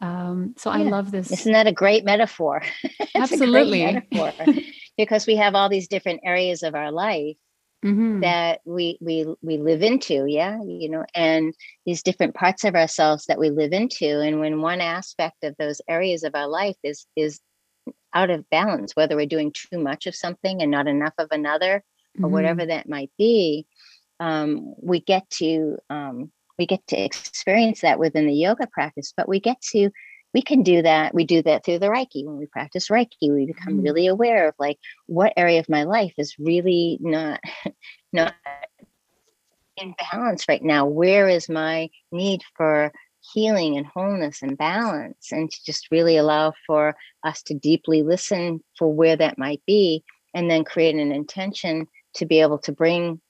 Um, so yeah. I love this. Isn't that a great metaphor? Absolutely. metaphor because we have all these different areas of our life mm-hmm. that we we we live into, yeah, you know, and these different parts of ourselves that we live into. And when one aspect of those areas of our life is is out of balance, whether we're doing too much of something and not enough of another, or mm-hmm. whatever that might be, um, we get to um, we get to experience that within the yoga practice but we get to we can do that we do that through the reiki. When we practice reiki we become mm. really aware of like what area of my life is really not not in balance right now. Where is my need for healing and wholeness and balance? And to just really allow for us to deeply listen for where that might be and then create an intention to be able to bring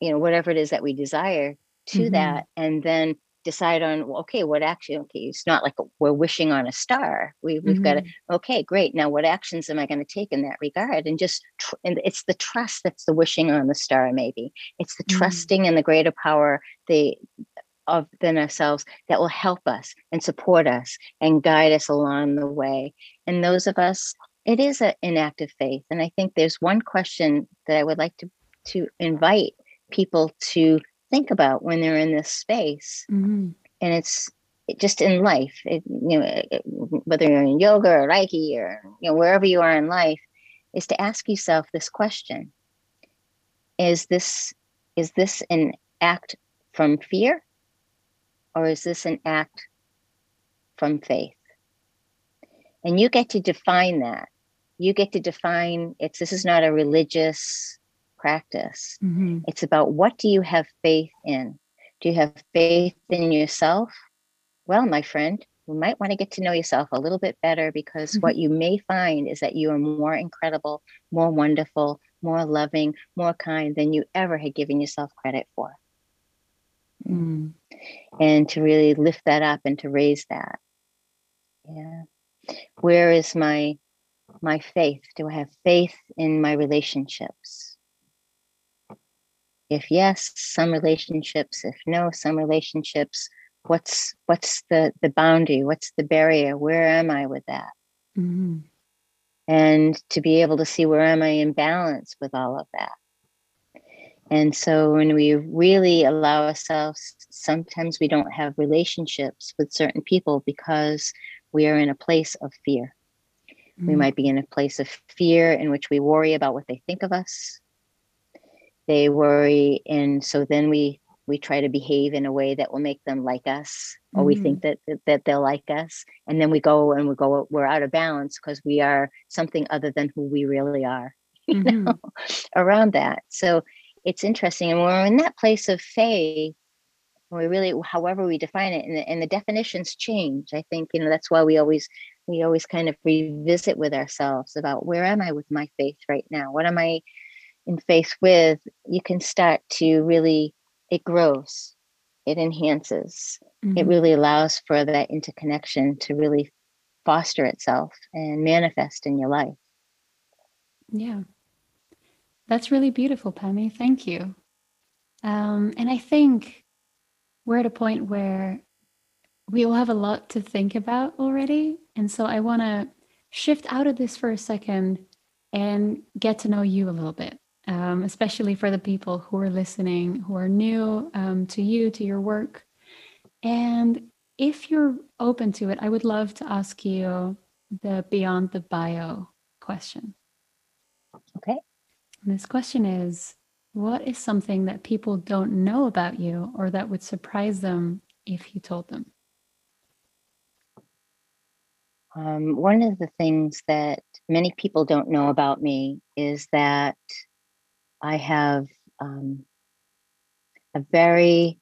you know whatever it is that we desire to mm-hmm. that and then decide on okay what action okay it's not like we're wishing on a star we, we've mm-hmm. got to okay great now what actions am i going to take in that regard and just tr- and it's the trust that's the wishing on the star maybe it's the mm-hmm. trusting in the greater power the of than ourselves that will help us and support us and guide us along the way and those of us it is a, an act of faith and i think there's one question that i would like to to invite people to think about when they're in this space. Mm-hmm. And it's just in life, it, you know, whether you're in yoga or Reiki or you know wherever you are in life, is to ask yourself this question: Is this is this an act from fear, or is this an act from faith? And you get to define that. You get to define it's. This is not a religious practice. Mm-hmm. It's about what do you have faith in? Do you have faith in yourself? Well, my friend, you might want to get to know yourself a little bit better because mm-hmm. what you may find is that you are more incredible, more wonderful, more loving, more kind than you ever had given yourself credit for. Mm. And to really lift that up and to raise that. Yeah. Where is my my faith? Do I have faith in my relationships? If yes some relationships if no some relationships what's what's the the boundary what's the barrier? Where am i with that? Mm-hmm. and to be able to see where am i in balance with all of that. And so when we really allow ourselves sometimes we don't have relationships with certain people because we are in a place of fear. Mm-hmm. we might be in a place of fear in which we worry about what they think of us they worry and so then we we try to behave in a way that will make them like us or mm-hmm. we think that, that, that they'll like us and then we go and we go we're out of balance because we are something other than who we really are you mm-hmm. know around that so it's interesting and we're in that place of faith we really however we define it and the, and the definitions change i think you know that's why we always we always kind of revisit with ourselves about where am I with my faith right now? What am I in faith with? You can start to really, it grows, it enhances, mm-hmm. it really allows for that interconnection to really foster itself and manifest in your life. Yeah. That's really beautiful, Pammy. Thank you. Um, and I think we're at a point where we all have a lot to think about already. And so I want to shift out of this for a second and get to know you a little bit, um, especially for the people who are listening, who are new um, to you, to your work. And if you're open to it, I would love to ask you the beyond the bio question. Okay. And this question is What is something that people don't know about you or that would surprise them if you told them? Um, one of the things that many people don't know about me is that I have um, a very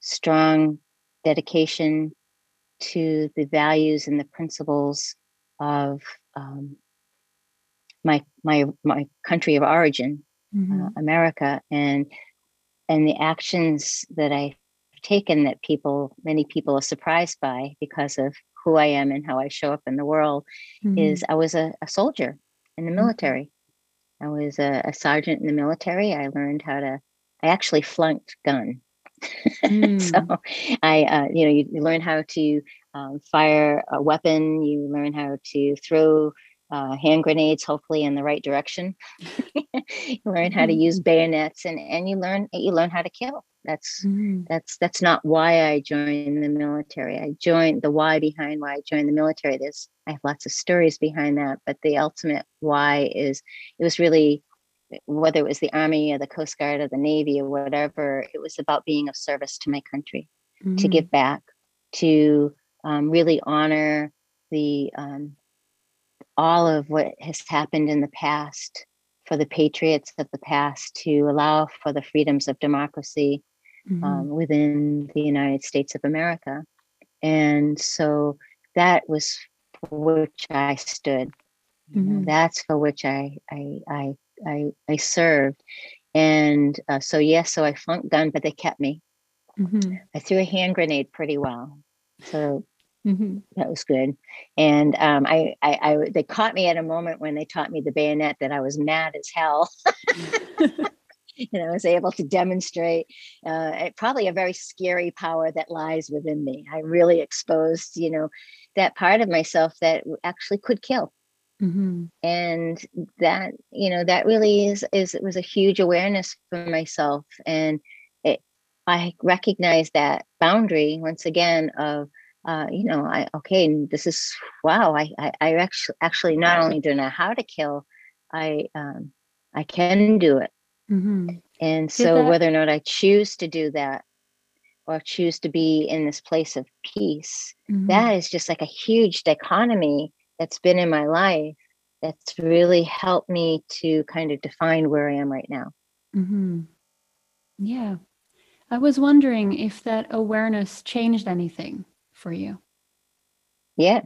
strong dedication to the values and the principles of um, my my my country of origin, uh, mm-hmm. uh, America, and and the actions that I've taken that people many people are surprised by because of who I am and how I show up in the world mm-hmm. is I was a, a, soldier in the military. I was a, a, sergeant in the military. I learned how to. I actually flunked gun. Mm. so I, uh, you know, you, you, learn how to um, fire a weapon. You learn how to throw uh, hand grenades, hopefully in the right direction. you learn how to mm-hmm. use bayonets, and and you learn you learn how to kill. That's mm. that's that's not why I joined the military. I joined the why behind why I joined the military. There's I have lots of stories behind that, but the ultimate why is it was really whether it was the army or the coast guard or the navy or whatever it was about being of service to my country mm-hmm. to give back to um, really honor the um, all of what has happened in the past for the patriots of the past to allow for the freedoms of democracy mm-hmm. um, within the United States of America. And so that was for which I stood. Mm-hmm. That's for which I I I I, I served. And uh, so yes, so I flunked gun, but they kept me. Mm-hmm. I threw a hand grenade pretty well. So Mm-hmm. That was good. And um, I, I, I, they caught me at a moment when they taught me the bayonet that I was mad as hell. and I was able to demonstrate uh, probably a very scary power that lies within me. I really exposed, you know, that part of myself that actually could kill. Mm-hmm. And that, you know, that really is is it was a huge awareness for myself, and it, I recognized that boundary once again of uh, you know, I okay, and this is wow. I, I, I actually actually not only do know how to kill, I um, I can do it. Mm-hmm. And so that- whether or not I choose to do that or choose to be in this place of peace, mm-hmm. that is just like a huge dichotomy that's been in my life that's really helped me to kind of define where I am right now. Mm-hmm. Yeah. I was wondering if that awareness changed anything for you? Yeah.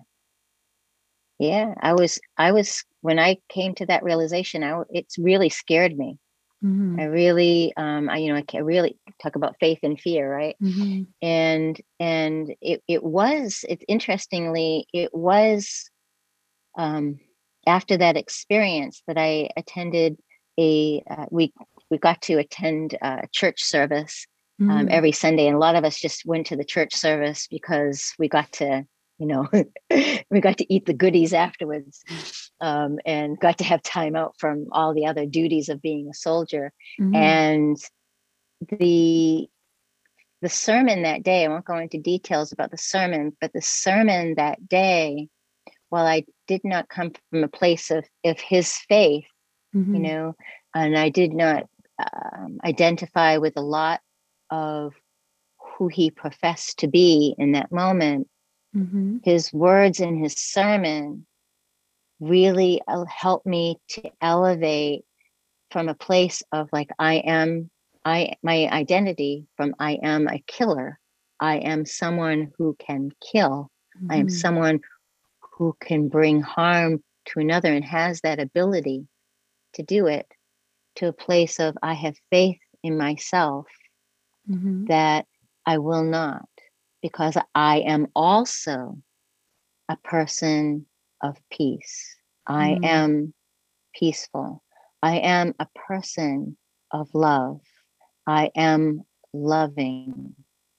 Yeah, I was I was when I came to that realization, I it's really scared me. Mm-hmm. I really um I you know I can really talk about faith and fear, right? Mm-hmm. And and it it was it interestingly it was um after that experience that I attended a uh, we we got to attend a church service um, mm. every Sunday. And a lot of us just went to the church service because we got to, you know, we got to eat the goodies afterwards um, and got to have time out from all the other duties of being a soldier. Mm-hmm. And the the sermon that day, I won't go into details about the sermon, but the sermon that day, while I did not come from a place of, of his faith, mm-hmm. you know, and I did not um, identify with a lot of who he professed to be in that moment, mm-hmm. his words in his sermon really helped me to elevate from a place of like I am I my identity from I am a killer. I am someone who can kill. Mm-hmm. I am mm-hmm. someone who can bring harm to another and has that ability to do it to a place of I have faith in myself mm-hmm. that I will not, because I am also a person of peace. I mm-hmm. am peaceful. I am a person of love. I am loving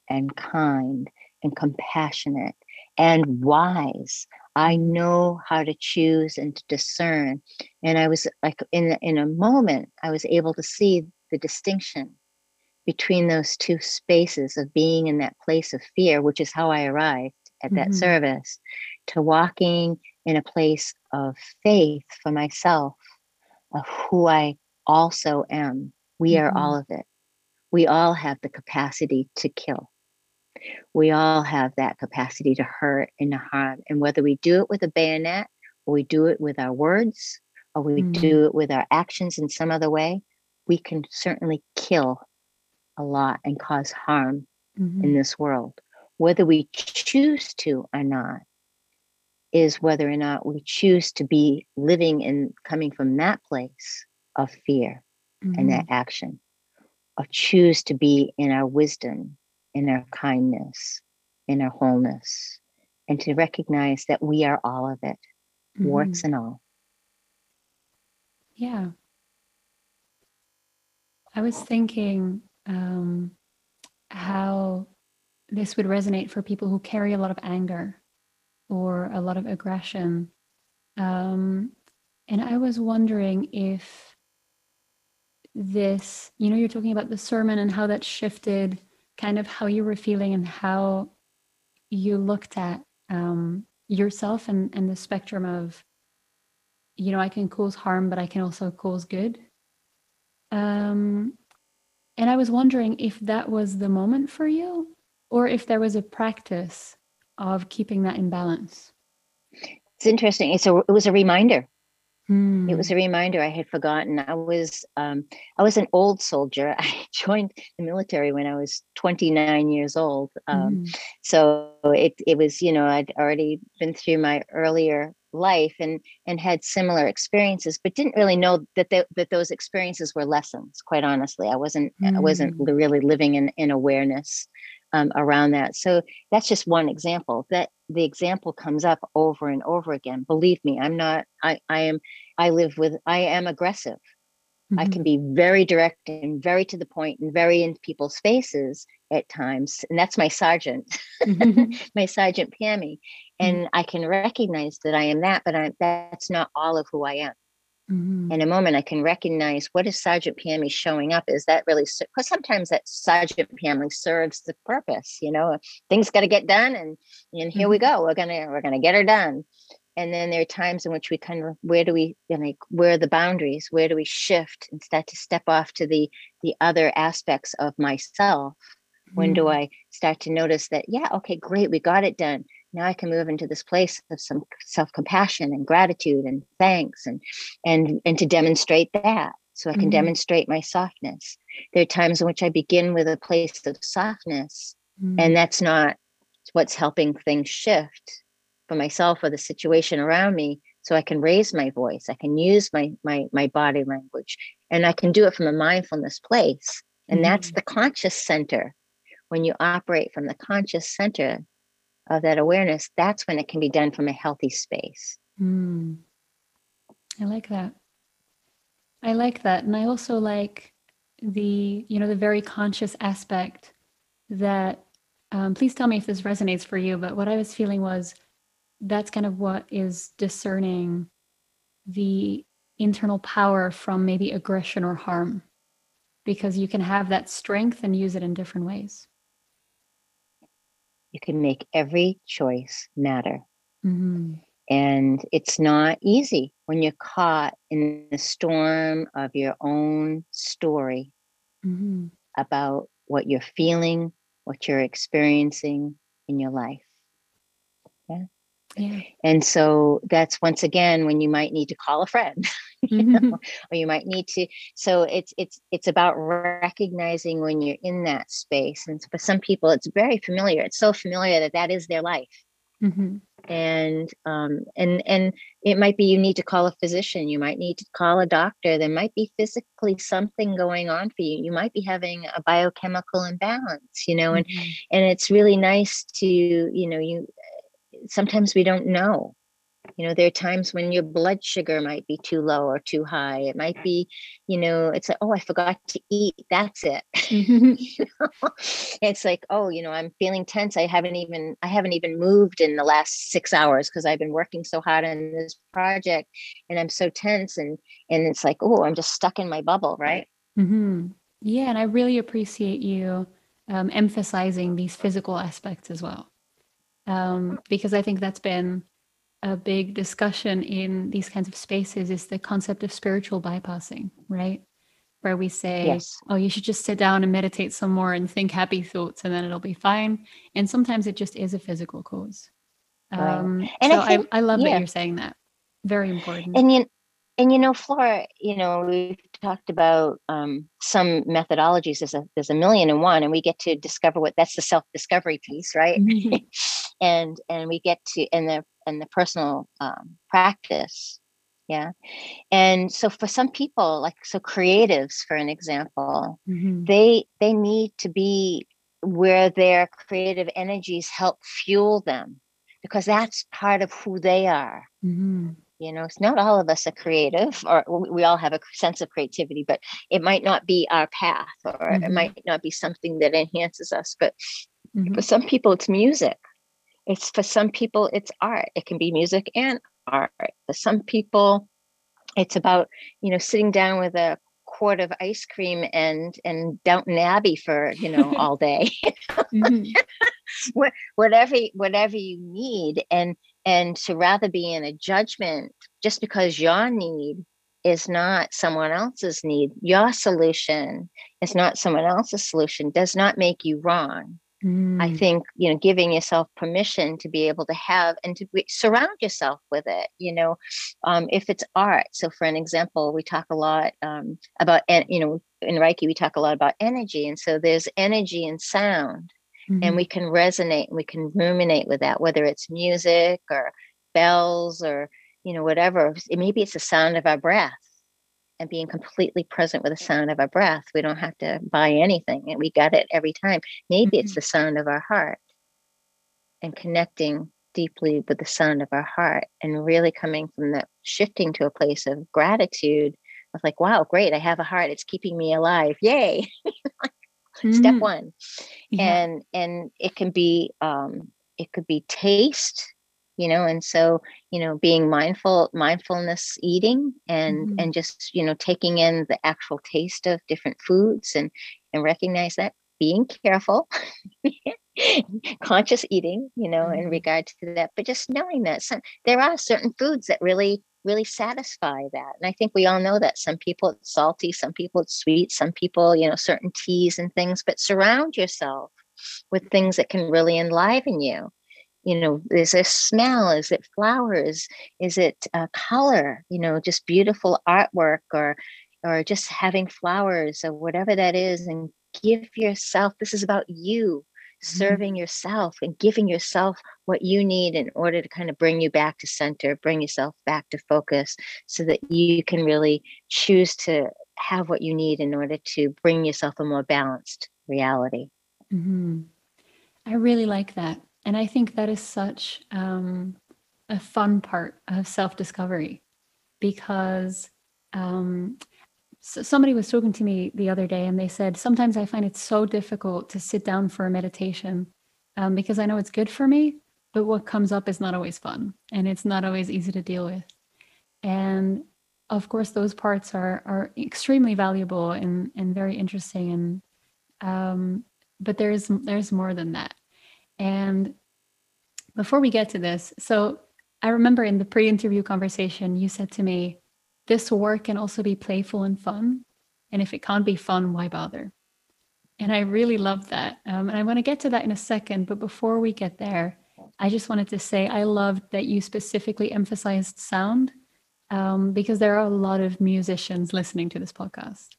and kind and compassionate and wise. I know how to choose and to discern. And I was like in in a moment, I was able to see the distinction between those two spaces of being in that place of fear, which is how I arrived at that mm-hmm. service, to walking in a place of faith for myself, of who I also am. We mm-hmm. are all of it. We all have the capacity to kill. We all have that capacity to hurt and to harm. And whether we do it with a bayonet, or we do it with our words, or we mm-hmm. do it with our actions in some other way, we can certainly kill a lot and cause harm mm-hmm. in this world. Whether we choose to or not is whether or not we choose to be living and coming from that place of fear mm-hmm. and that mm-hmm. action, or choose to be in our wisdom, in our kindness, in our wholeness, and to recognize that we are all of it, mm-hmm. warts and all. Yeah. I was thinking um, how this would resonate for people who carry a lot of anger or a lot of aggression. Um, and I was wondering if this, you know, you're talking about the sermon and how that shifted kind of how you were feeling and how you looked at um, yourself and, and the spectrum of, you know, I can cause harm, but I can also cause good. Um, and I was wondering if that was the moment for you or if there was a practice of keeping that in balance. It's interesting. It's a, it was a reminder. Hmm. It was a reminder I had forgotten. I was um, I was an old soldier. I joined the military when I was 29 years old. Um, hmm. So it it was you know I'd already been through my earlier life and and had similar experiences but didn't really know that they, that those experiences were lessons quite honestly i wasn't mm. i wasn't mm. really living in in awareness um, around that so that's just one example that the example comes up over and over again believe me i'm not i i am i live with i am aggressive mm-hmm. i can be very direct and very to the point and very in people's faces at times and that's my sergeant mm-hmm. my sergeant pammy Mm-hmm. And i can recognize that i am that but I, that's not all of who i am. Mm-hmm. in a moment i can recognize what is sergeant pammy showing up? Is that really because sometimes that sergeant pammy serves the purpose you know things got to get done and and here mm-hmm. we go we're gonna we're gonna get her done. And then there are times in which we kind of where do we you like where are the boundaries? Where do we shift and start to step off to the the other aspects of myself? When do mm-hmm. i start to notice that yeah okay great we got it done now i can move into this place of some self-compassion and gratitude and thanks and and and to demonstrate that so i can mm-hmm. demonstrate my softness there are times in which i begin with a place of softness mm-hmm. and that's not what's helping things shift for myself or the situation around me so i can raise my voice i can use my my my body language and i can do it from a mindfulness place and mm-hmm. that's the conscious center when you operate from the conscious center of that awareness, that's when it can be done from a healthy space. Mm. I like that. I like that. And I also like the, you know, the very conscious aspect that, um, please tell me if this resonates for you, but what I was feeling was that's kind of what is discerning the internal power from maybe aggression or harm, because you can have that strength and use it in different ways you can make every choice matter. Mm-hmm. And it's not easy when you're caught in the storm of your own story mm-hmm. about what you're feeling, what you're experiencing in your life. Yeah. And so that's once again when you might need to call a friend, you mm-hmm. know, or you might need to. So it's it's it's about recognizing when you're in that space. And for some people, it's very familiar. It's so familiar that that is their life. Mm-hmm. and um, and and it might be you need to call a physician you might need to call a doctor there might be physically something going on for you you might be having a biochemical imbalance you know and mm-hmm. and it's really nice to you know you sometimes we don't know. You know there are times when your blood sugar might be too low or too high. It might be you know it's like oh i forgot to eat. That's it. It's like oh you know i'm feeling tense. I haven't even i haven't even moved in the last six hours because i've been working so hard on this project and i'm so tense and and it's like oh i'm just stuck in my bubble right. Mm-hmm. yeah and i really appreciate you um, emphasizing these physical aspects as well um, because i think that's been a big discussion in these kinds of spaces is the concept of spiritual bypassing, right? Where we say, yes. oh, you should just sit down and meditate some more and think happy thoughts and then it'll be fine. And sometimes it just is a physical cause. Right. Um, and so I, think, I, I, love yeah. that you're saying that. Very important. And you, and you know, Flora, you know, we've talked about um, some methodologies. There's a there's a million and one, and we get to discover what that's the self discovery piece, right? Mm-hmm. and and we get to and the and the personal um, practice yeah and so for some people like so creatives for an example mm-hmm. they they need to be where their creative energies help fuel them because that's part of who they are mm-hmm. you know it's not all of us are creative or we all have a sense of creativity but it might not be our path or mm-hmm. it might not be something that enhances us but mm-hmm. for some people it's music it's for some people it's art. It can be music and art. For some people it's about you know sitting down with a quart of ice cream and and Downton Abbey for you know all day. Mm-hmm. whatever whatever you need. And and to rather be in a judgment just because your need is not someone else's need your solution is not someone else's solution does not make you wrong Mm. I think, you know, giving yourself permission to be able to have and to be, surround yourself with it, you know, um, if it's art. So, for an example, we talk a lot um, about, you know, in Reiki, we talk a lot about energy. And so there's energy and sound, mm-hmm. and we can resonate and we can ruminate with that, whether it's music or bells or, you know, whatever. Maybe it's the sound of our breath and being completely present with the sound of our breath. We don't have to buy anything and we got it every time. Maybe mm-hmm. it's the sound of our heart and connecting deeply with the sound of our heart and really coming from that shifting to a place of gratitude of like, wow, great, I have a heart. It's keeping me alive. Yay. mm-hmm. Step one. Yeah. And and it can be um it could be taste you know and so you know being mindful mindfulness eating and mm-hmm. and just you know taking in the actual taste of different foods and and recognize that being careful conscious eating you know mm-hmm. in regard to that but just knowing that some there are certain foods that really really satisfy that and i think we all know that some people it's salty some people it's sweet some people you know certain teas and things but surround yourself with things that can really enliven you you know is it smell is it flowers is it uh, color you know just beautiful artwork or or just having flowers or whatever that is and give yourself this is about you mm-hmm. serving mm-hmm. yourself and giving yourself what you need in order to kind of bring you back to center bring yourself back to focus so that you can really choose to have what you need in order to bring yourself a more balanced reality mm-hmm. i really like that and I think that is such um, a fun part of self discovery because um, so somebody was talking to me the other day and they said, Sometimes I find it so difficult to sit down for a meditation um, because I know it's good for me, but what comes up is not always fun and it's not always easy to deal with. And of course, those parts are, are extremely valuable and, and very interesting. And um, but there's there's more than that. And before we get to this, so I remember in the pre interview conversation, you said to me, this work can also be playful and fun. And if it can't be fun, why bother? And I really love that. Um, and I want to get to that in a second. But before we get there, I just wanted to say I loved that you specifically emphasized sound um, because there are a lot of musicians listening to this podcast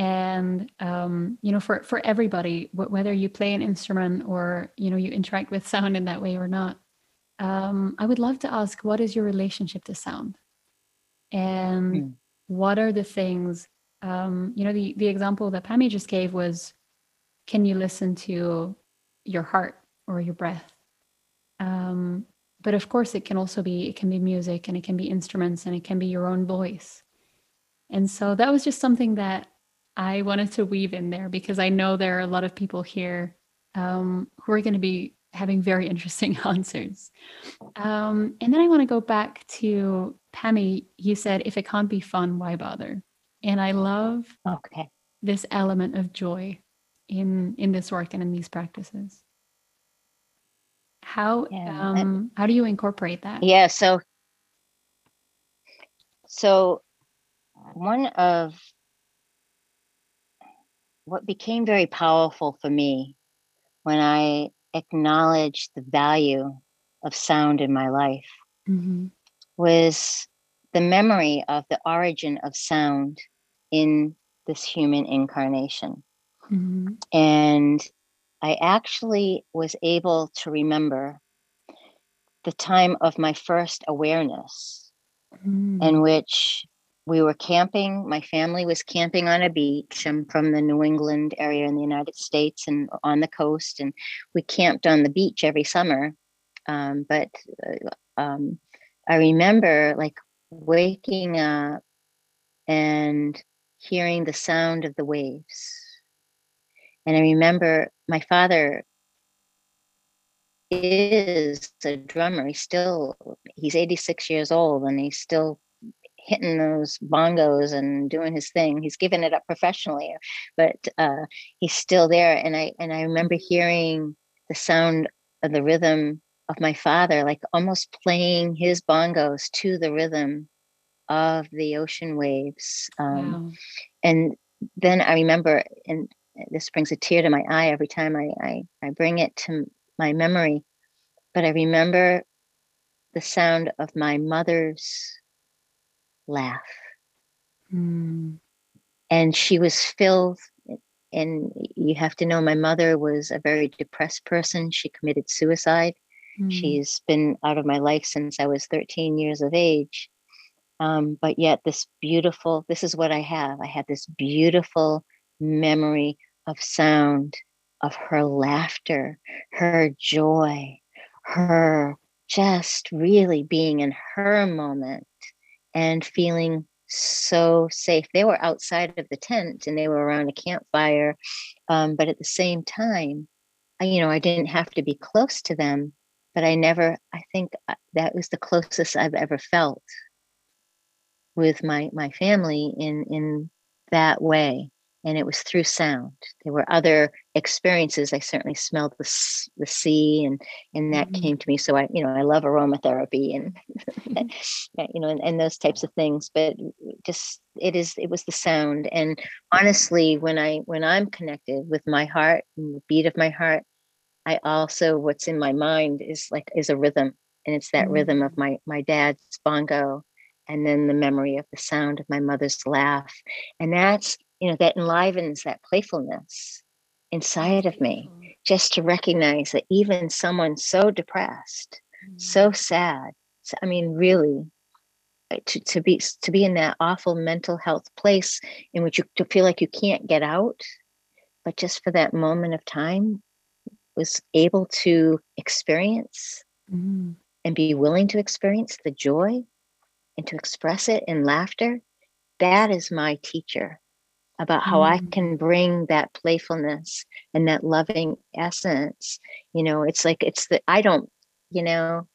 and um, you know for for everybody whether you play an instrument or you know you interact with sound in that way or not um, I would love to ask what is your relationship to sound? And mm. what are the things, um, you know, the, the example that Pammy just gave was can you listen to your heart or your breath? Um, but of course, it can also be, it can be music and it can be instruments and it can be your own voice. And so that was just something that I wanted to weave in there because I know there are a lot of people here um, who are going to be having very interesting answers. Um, and then I want to go back to Pammy. You said, if it can't be fun, why bother? And I love okay. this element of joy in in this work and in these practices. How yeah, um, how do you incorporate that? Yeah, so so one of what became very powerful for me when I acknowledged the value of sound in my life mm-hmm. was the memory of the origin of sound in this human incarnation. Mm-hmm. And I actually was able to remember the time of my first awareness, mm-hmm. in which we were camping. My family was camping on a beach. I'm from the New England area in the United States and on the coast, and we camped on the beach every summer. Um, but uh, um, I remember like waking up and hearing the sound of the waves. And I remember my father is a drummer. He's still he's 86 years old and he's still hitting those bongos and doing his thing. He's given it up professionally, but uh, he's still there. And I and I remember hearing the sound of the rhythm of my father, like almost playing his bongos to the rhythm of the ocean waves. Um, wow. And then I remember, and this brings a tear to my eye every time I, I, I bring it to my memory. But I remember the sound of my mother's laugh. Mm. And she was filled, and you have to know my mother was a very depressed person. She committed suicide. Mm. She's been out of my life since I was 13 years of age. Um, but yet, this beautiful, this is what I have. I have this beautiful memory of sound, of her laughter, her joy, her just really being in her moment and feeling so safe. They were outside of the tent and they were around a campfire. Um, but at the same time, I, you know, I didn't have to be close to them, but I never, I think uh, that was the closest I've ever felt with my, my family in, in that way and it was through sound. There were other experiences. I certainly smelled the, the sea, and and that mm-hmm. came to me. So I, you know, I love aromatherapy and you know, and, and those types of things. But just it is, it was the sound. And honestly, when I when I'm connected with my heart and the beat of my heart, I also what's in my mind is like is a rhythm, and it's that mm-hmm. rhythm of my my dad's bongo, and then the memory of the sound of my mother's laugh, and that's you know that enlivens that playfulness inside of me just to recognize that even someone so depressed mm-hmm. so sad i mean really uh, to, to be to be in that awful mental health place in which you to feel like you can't get out but just for that moment of time was able to experience mm-hmm. and be willing to experience the joy and to express it in laughter that is my teacher about how mm. I can bring that playfulness and that loving essence. You know, it's like it's the I don't, you know,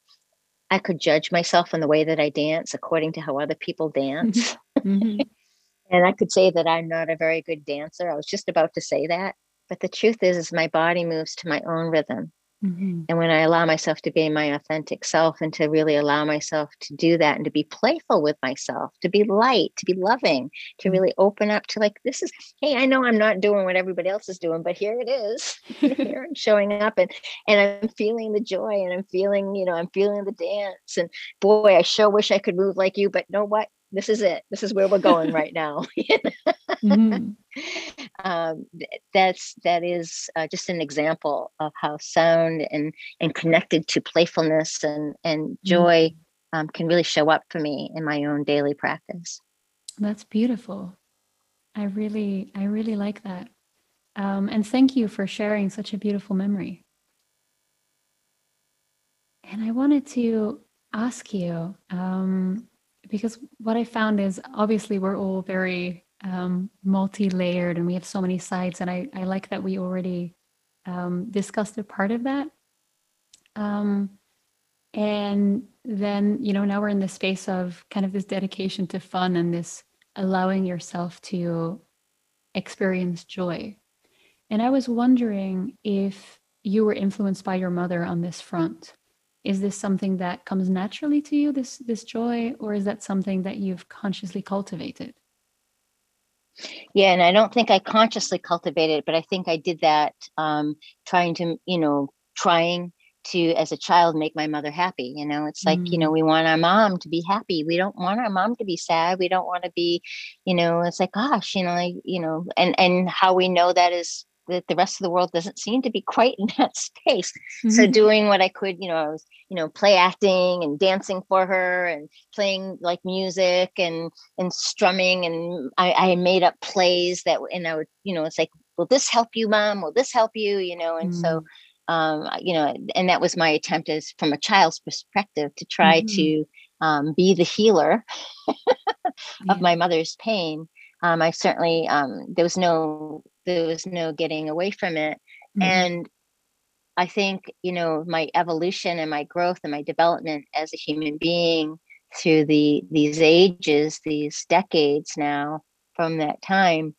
I could judge myself in the way that I dance according to how other people dance. Mm-hmm. and I could say that I'm not a very good dancer. I was just about to say that. But the truth is, is my body moves to my own rhythm. Mm-hmm. And when I allow myself to be my authentic self and to really allow myself to do that and to be playful with myself, to be light, to be loving, to mm-hmm. really open up to like, this is, hey, I know I'm not doing what everybody else is doing, but here it is. here I'm showing up and and I'm feeling the joy and I'm feeling, you know, I'm feeling the dance. And boy, I sure wish I could move like you, but know what? This is it. This is where we're going right now. mm-hmm. um, that's that is uh, just an example of how sound and and connected to playfulness and and mm-hmm. joy mm-hmm. um, can really show up for me in my own daily practice. That's beautiful. I really I really like that. Um, and thank you for sharing such a beautiful memory. And I wanted to ask you um, because what I found is obviously we're all very um, multi-layered and we have so many sides, and I, I like that we already um, discussed a part of that. Um, and then you know now we're in the space of kind of this dedication to fun and this allowing yourself to experience joy. And I was wondering if you were influenced by your mother on this front is this something that comes naturally to you this this joy or is that something that you've consciously cultivated yeah and i don't think i consciously cultivated but i think i did that um trying to you know trying to as a child make my mother happy you know it's like mm. you know mm. we want our mom to be happy we don't want our mom to be sad we don't want to be you know it's like gosh you know like you know and and how we know that is that the rest of the world doesn't seem to be quite in that space. Mm-hmm. So doing what I could, you know, I was, you know, play acting and dancing for her and playing like music and and strumming and I, I made up plays that and I would, you know, it's like, will this help you, mom? Will this help you? You know, and mm-hmm. so um, you know, and that was my attempt as from a child's perspective to try mm-hmm. to um, be the healer of yeah. my mother's pain. Um, I certainly um, there was no there was no getting away from it. Mm-hmm. And I think, you know, my evolution and my growth and my development as a human being through the these ages, these decades now from that time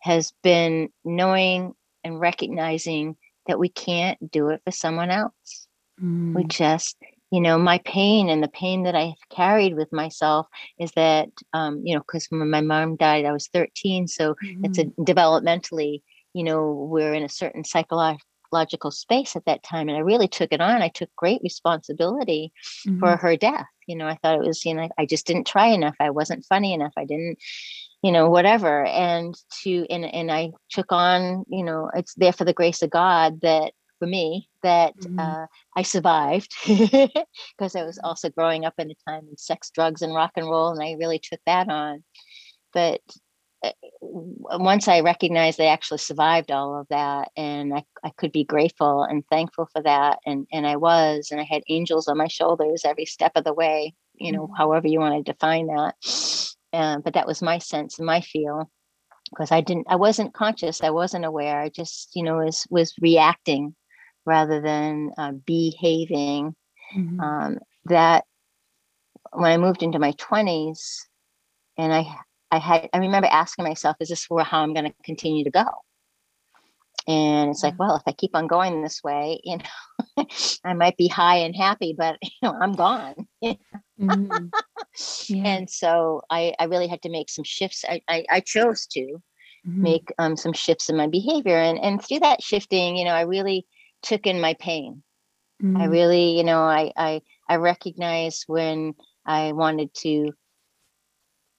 has been knowing and recognizing that we can't do it for someone else. Mm. We just, you know, my pain and the pain that I carried with myself is that, um, you know, because when my mom died, I was 13. So mm-hmm. it's a mm-hmm. developmentally, you know, we're in a certain psychological space at that time. And I really took it on. I took great responsibility mm-hmm. for her death. You know, I thought it was, you know, I just didn't try enough. I wasn't funny enough. I didn't, you know, whatever. And to, and, and I took on, you know, it's there for the grace of God that for me that mm-hmm. uh, I survived because I was also growing up in a time of sex, drugs, and rock and roll, and I really took that on. But uh, once I recognized I actually survived all of that, and I, I could be grateful and thankful for that, and and I was, and I had angels on my shoulders every step of the way. You know, mm-hmm. however you want to define that. Um, but that was my sense and my feel because I didn't, I wasn't conscious, I wasn't aware. I just, you know, was was reacting rather than uh, behaving. Mm-hmm. Um, that when I moved into my 20s, and I I had I remember asking myself, is this where how I'm going to continue to go? And it's like, well, if I keep on going this way, you know, I might be high and happy, but you know, I'm gone. mm-hmm. yeah. And so I, I really had to make some shifts. I, I, I chose to mm-hmm. make um, some shifts in my behavior, and and through that shifting, you know, I really took in my pain. Mm. I really, you know, I I I recognized when I wanted to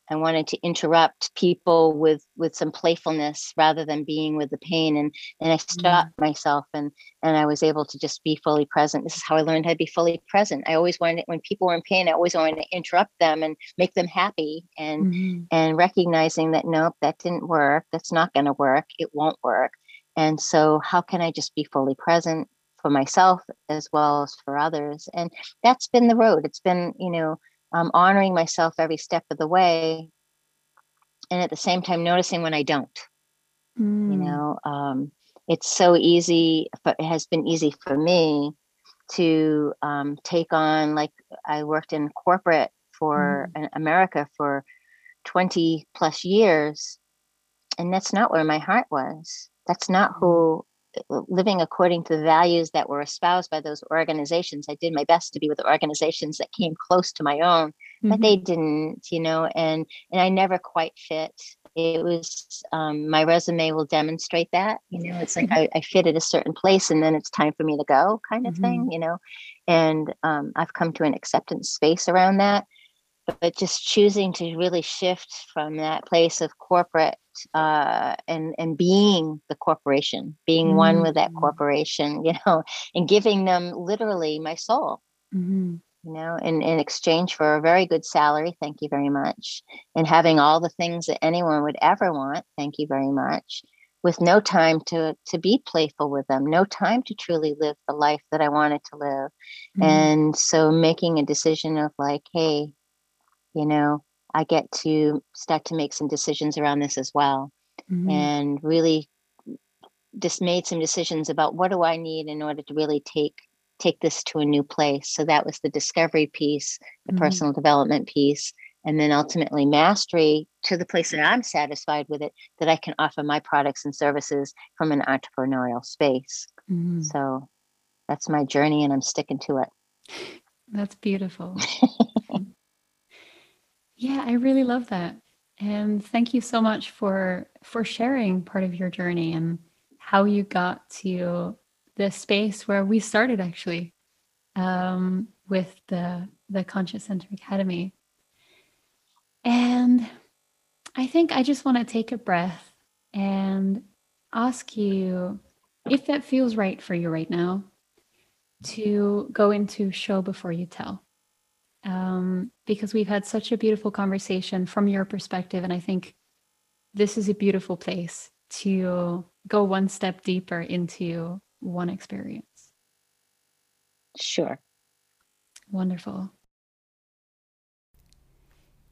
I wanted to interrupt people with with some playfulness rather than being with the pain and and I stopped mm. myself and and I was able to just be fully present. This is how I learned how to be fully present. I always wanted when people were in pain, I always wanted to interrupt them and make them happy and mm-hmm. and recognizing that nope, that didn't work. That's not going to work. It won't work. And so, how can I just be fully present for myself as well as for others? And that's been the road. It's been, you know, um, honoring myself every step of the way. And at the same time, noticing when I don't. Mm. You know, um, it's so easy, but it has been easy for me to um, take on, like, I worked in corporate for mm. America for 20 plus years. And that's not where my heart was that's not mm-hmm. who uh, living according to the values that were espoused by those organizations i did my best to be with organizations that came close to my own mm-hmm. but they mm-hmm. didn't you know and and i never quite fit it was um, my resume will demonstrate that you know it's like mm-hmm. I, I, fit at a certain place and then it's time for me to go kind of mm-hmm. thing you know and um, i've come to an acceptance space around that but just choosing to really shift from that place of corporate uh, and and being the corporation, being mm-hmm. one with that mm. corporation, you know, and giving them literally my soul. Mm-hmm you know, in, in exchange for a very good salary, thank you very much, and having all the things that anyone would ever want, thank you very much, with no time to to be playful with them, no time to truly live the life that I wanted to live. Mm-hmm. And so making a decision of like, hey, you know, I get to start to make some decisions around this as well. Mm-hmm. And really just made some decisions about what do I need in order to really take take this to a new place. So that was the discovery piece, the mm-hmm. personal development piece, and then ultimately mastery to the place that I'm satisfied with it, that I can offer my products and services from an entrepreneurial space. Mm-hmm. So that's my journey, and I'm sticking to it. That's beautiful. yeah, I really love that. And thank you so much for for sharing part of your journey and how you got to the space where we started actually um, with the the Conscious Center Academy. And I think I just want to take a breath and ask you if that feels right for you right now to go into show before you tell. Um, because we've had such a beautiful conversation from your perspective. And I think this is a beautiful place to go one step deeper into one experience? Sure. Wonderful.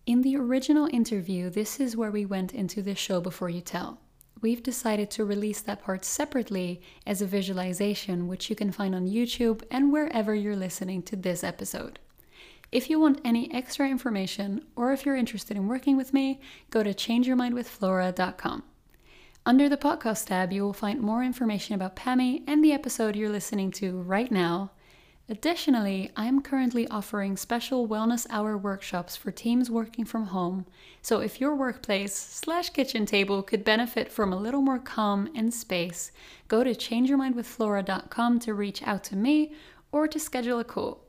In the original interview, this is where we went into the show before you tell. We've decided to release that part separately as a visualization, which you can find on YouTube and wherever you're listening to this episode. If you want any extra information or if you're interested in working with me, go to changeyourmindwithflora.com. Under the podcast tab, you will find more information about Pammy and the episode you're listening to right now. Additionally, I am currently offering special wellness hour workshops for teams working from home. So if your workplace slash kitchen table could benefit from a little more calm and space, go to changeyourmindwithflora.com to reach out to me or to schedule a call.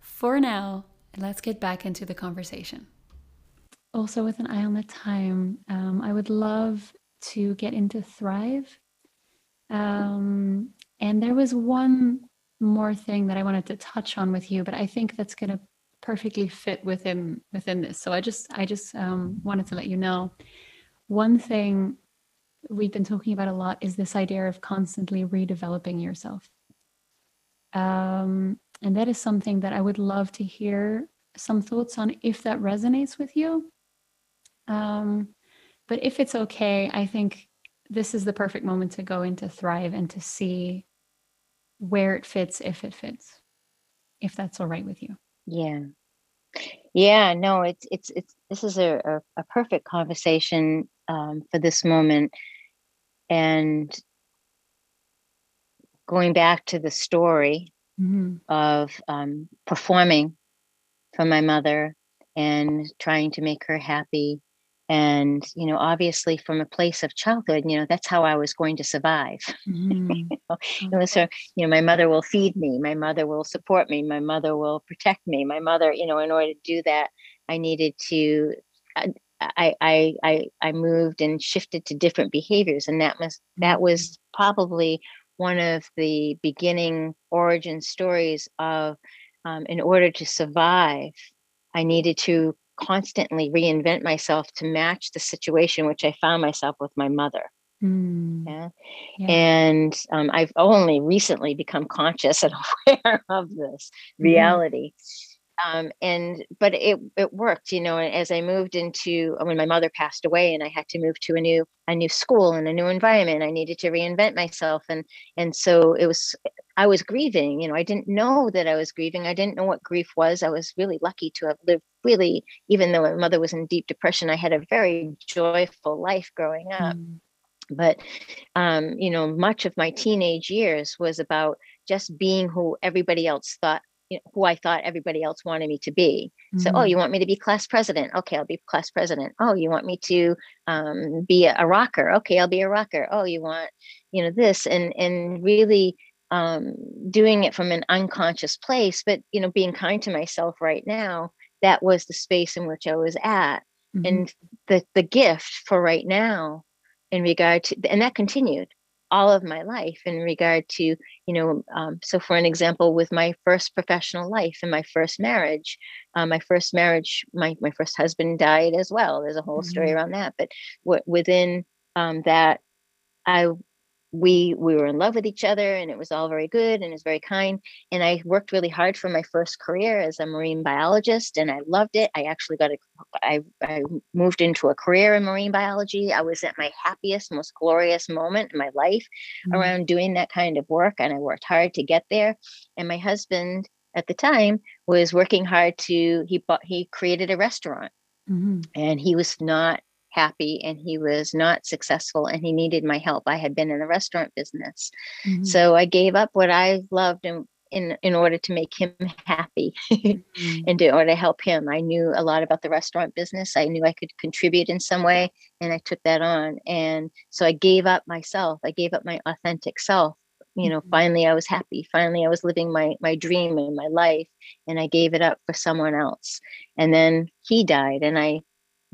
For now, let's get back into the conversation. Also, with an eye on the time, um, I would love to get into Thrive. Um, and there was one more thing that I wanted to touch on with you, but I think that's going to perfectly fit within within this. So I just I just um, wanted to let you know one thing we've been talking about a lot is this idea of constantly redeveloping yourself. Um, and that is something that I would love to hear some thoughts on if that resonates with you. Um, but if it's okay, I think this is the perfect moment to go into Thrive and to see where it fits, if it fits, if that's all right with you. Yeah. Yeah, no, it's it's it's this is a a, a perfect conversation um, for this moment, and going back to the story mm-hmm. of um, performing for my mother and trying to make her happy and you know obviously from a place of childhood you know that's how i was going to survive mm-hmm. you know, so you know my mother will feed me my mother will support me my mother will protect me my mother you know in order to do that i needed to I, I i i moved and shifted to different behaviors and that was that was mm-hmm. probably one of the beginning origin stories of um, in order to survive i needed to constantly reinvent myself to match the situation which I found myself with my mother. Mm. Yeah? yeah. And um, I've only recently become conscious and aware of this mm-hmm. reality. Mm um, and but it it worked you know as i moved into when my mother passed away and i had to move to a new a new school and a new environment i needed to reinvent myself. And and so it was i was grieving you know i didn't know that i was grieving. I didn't know what grief was. I was really lucky to have lived really even though my mother was in deep depression i had a very joyful life growing up. Mm. but um, you know much of my teenage years was about just being who everybody else thought you know, who I thought everybody else wanted me to be. Mm-hmm. So, oh, you mm-hmm. want me to be class president? Okay, I'll be class president. Oh, you want me to um, be a, a, rocker? Okay, I'll be a rocker. Oh, you want, you know, this and and really um, doing it from an unconscious place, but you know, being kind to myself right now that was the space in which I was at. Mm-hmm. And the the gift for right now in regard to and that continued all of my life in regard to you know um, so for an example with my first professional life and my first marriage uh, my first marriage my, my first husband died as well there's a whole mm-hmm. story around that but w- within um, that i we we were in love with each other and it was all very good and it was very kind and i worked really hard for my first career as a marine biologist and i loved it i actually got a i, I moved into a career in marine biology i was at my happiest most glorious moment in my life mm-hmm. around doing that kind of work and i worked hard to get there and my husband at the time was working hard to he bought he created a restaurant mm-hmm. and he was not happy and he was not successful and he needed my help. I had been in the restaurant business. Mm-hmm. So I gave up what I loved and in, in order to make him happy mm-hmm. and in order to help him. I knew a lot about the restaurant business. I knew I could contribute in some way and I took that on. And so I gave up myself. I gave up my authentic self. You know, mm-hmm. finally I was happy. Finally I was living my my dream and my life and I gave it up for someone else. And then he died and I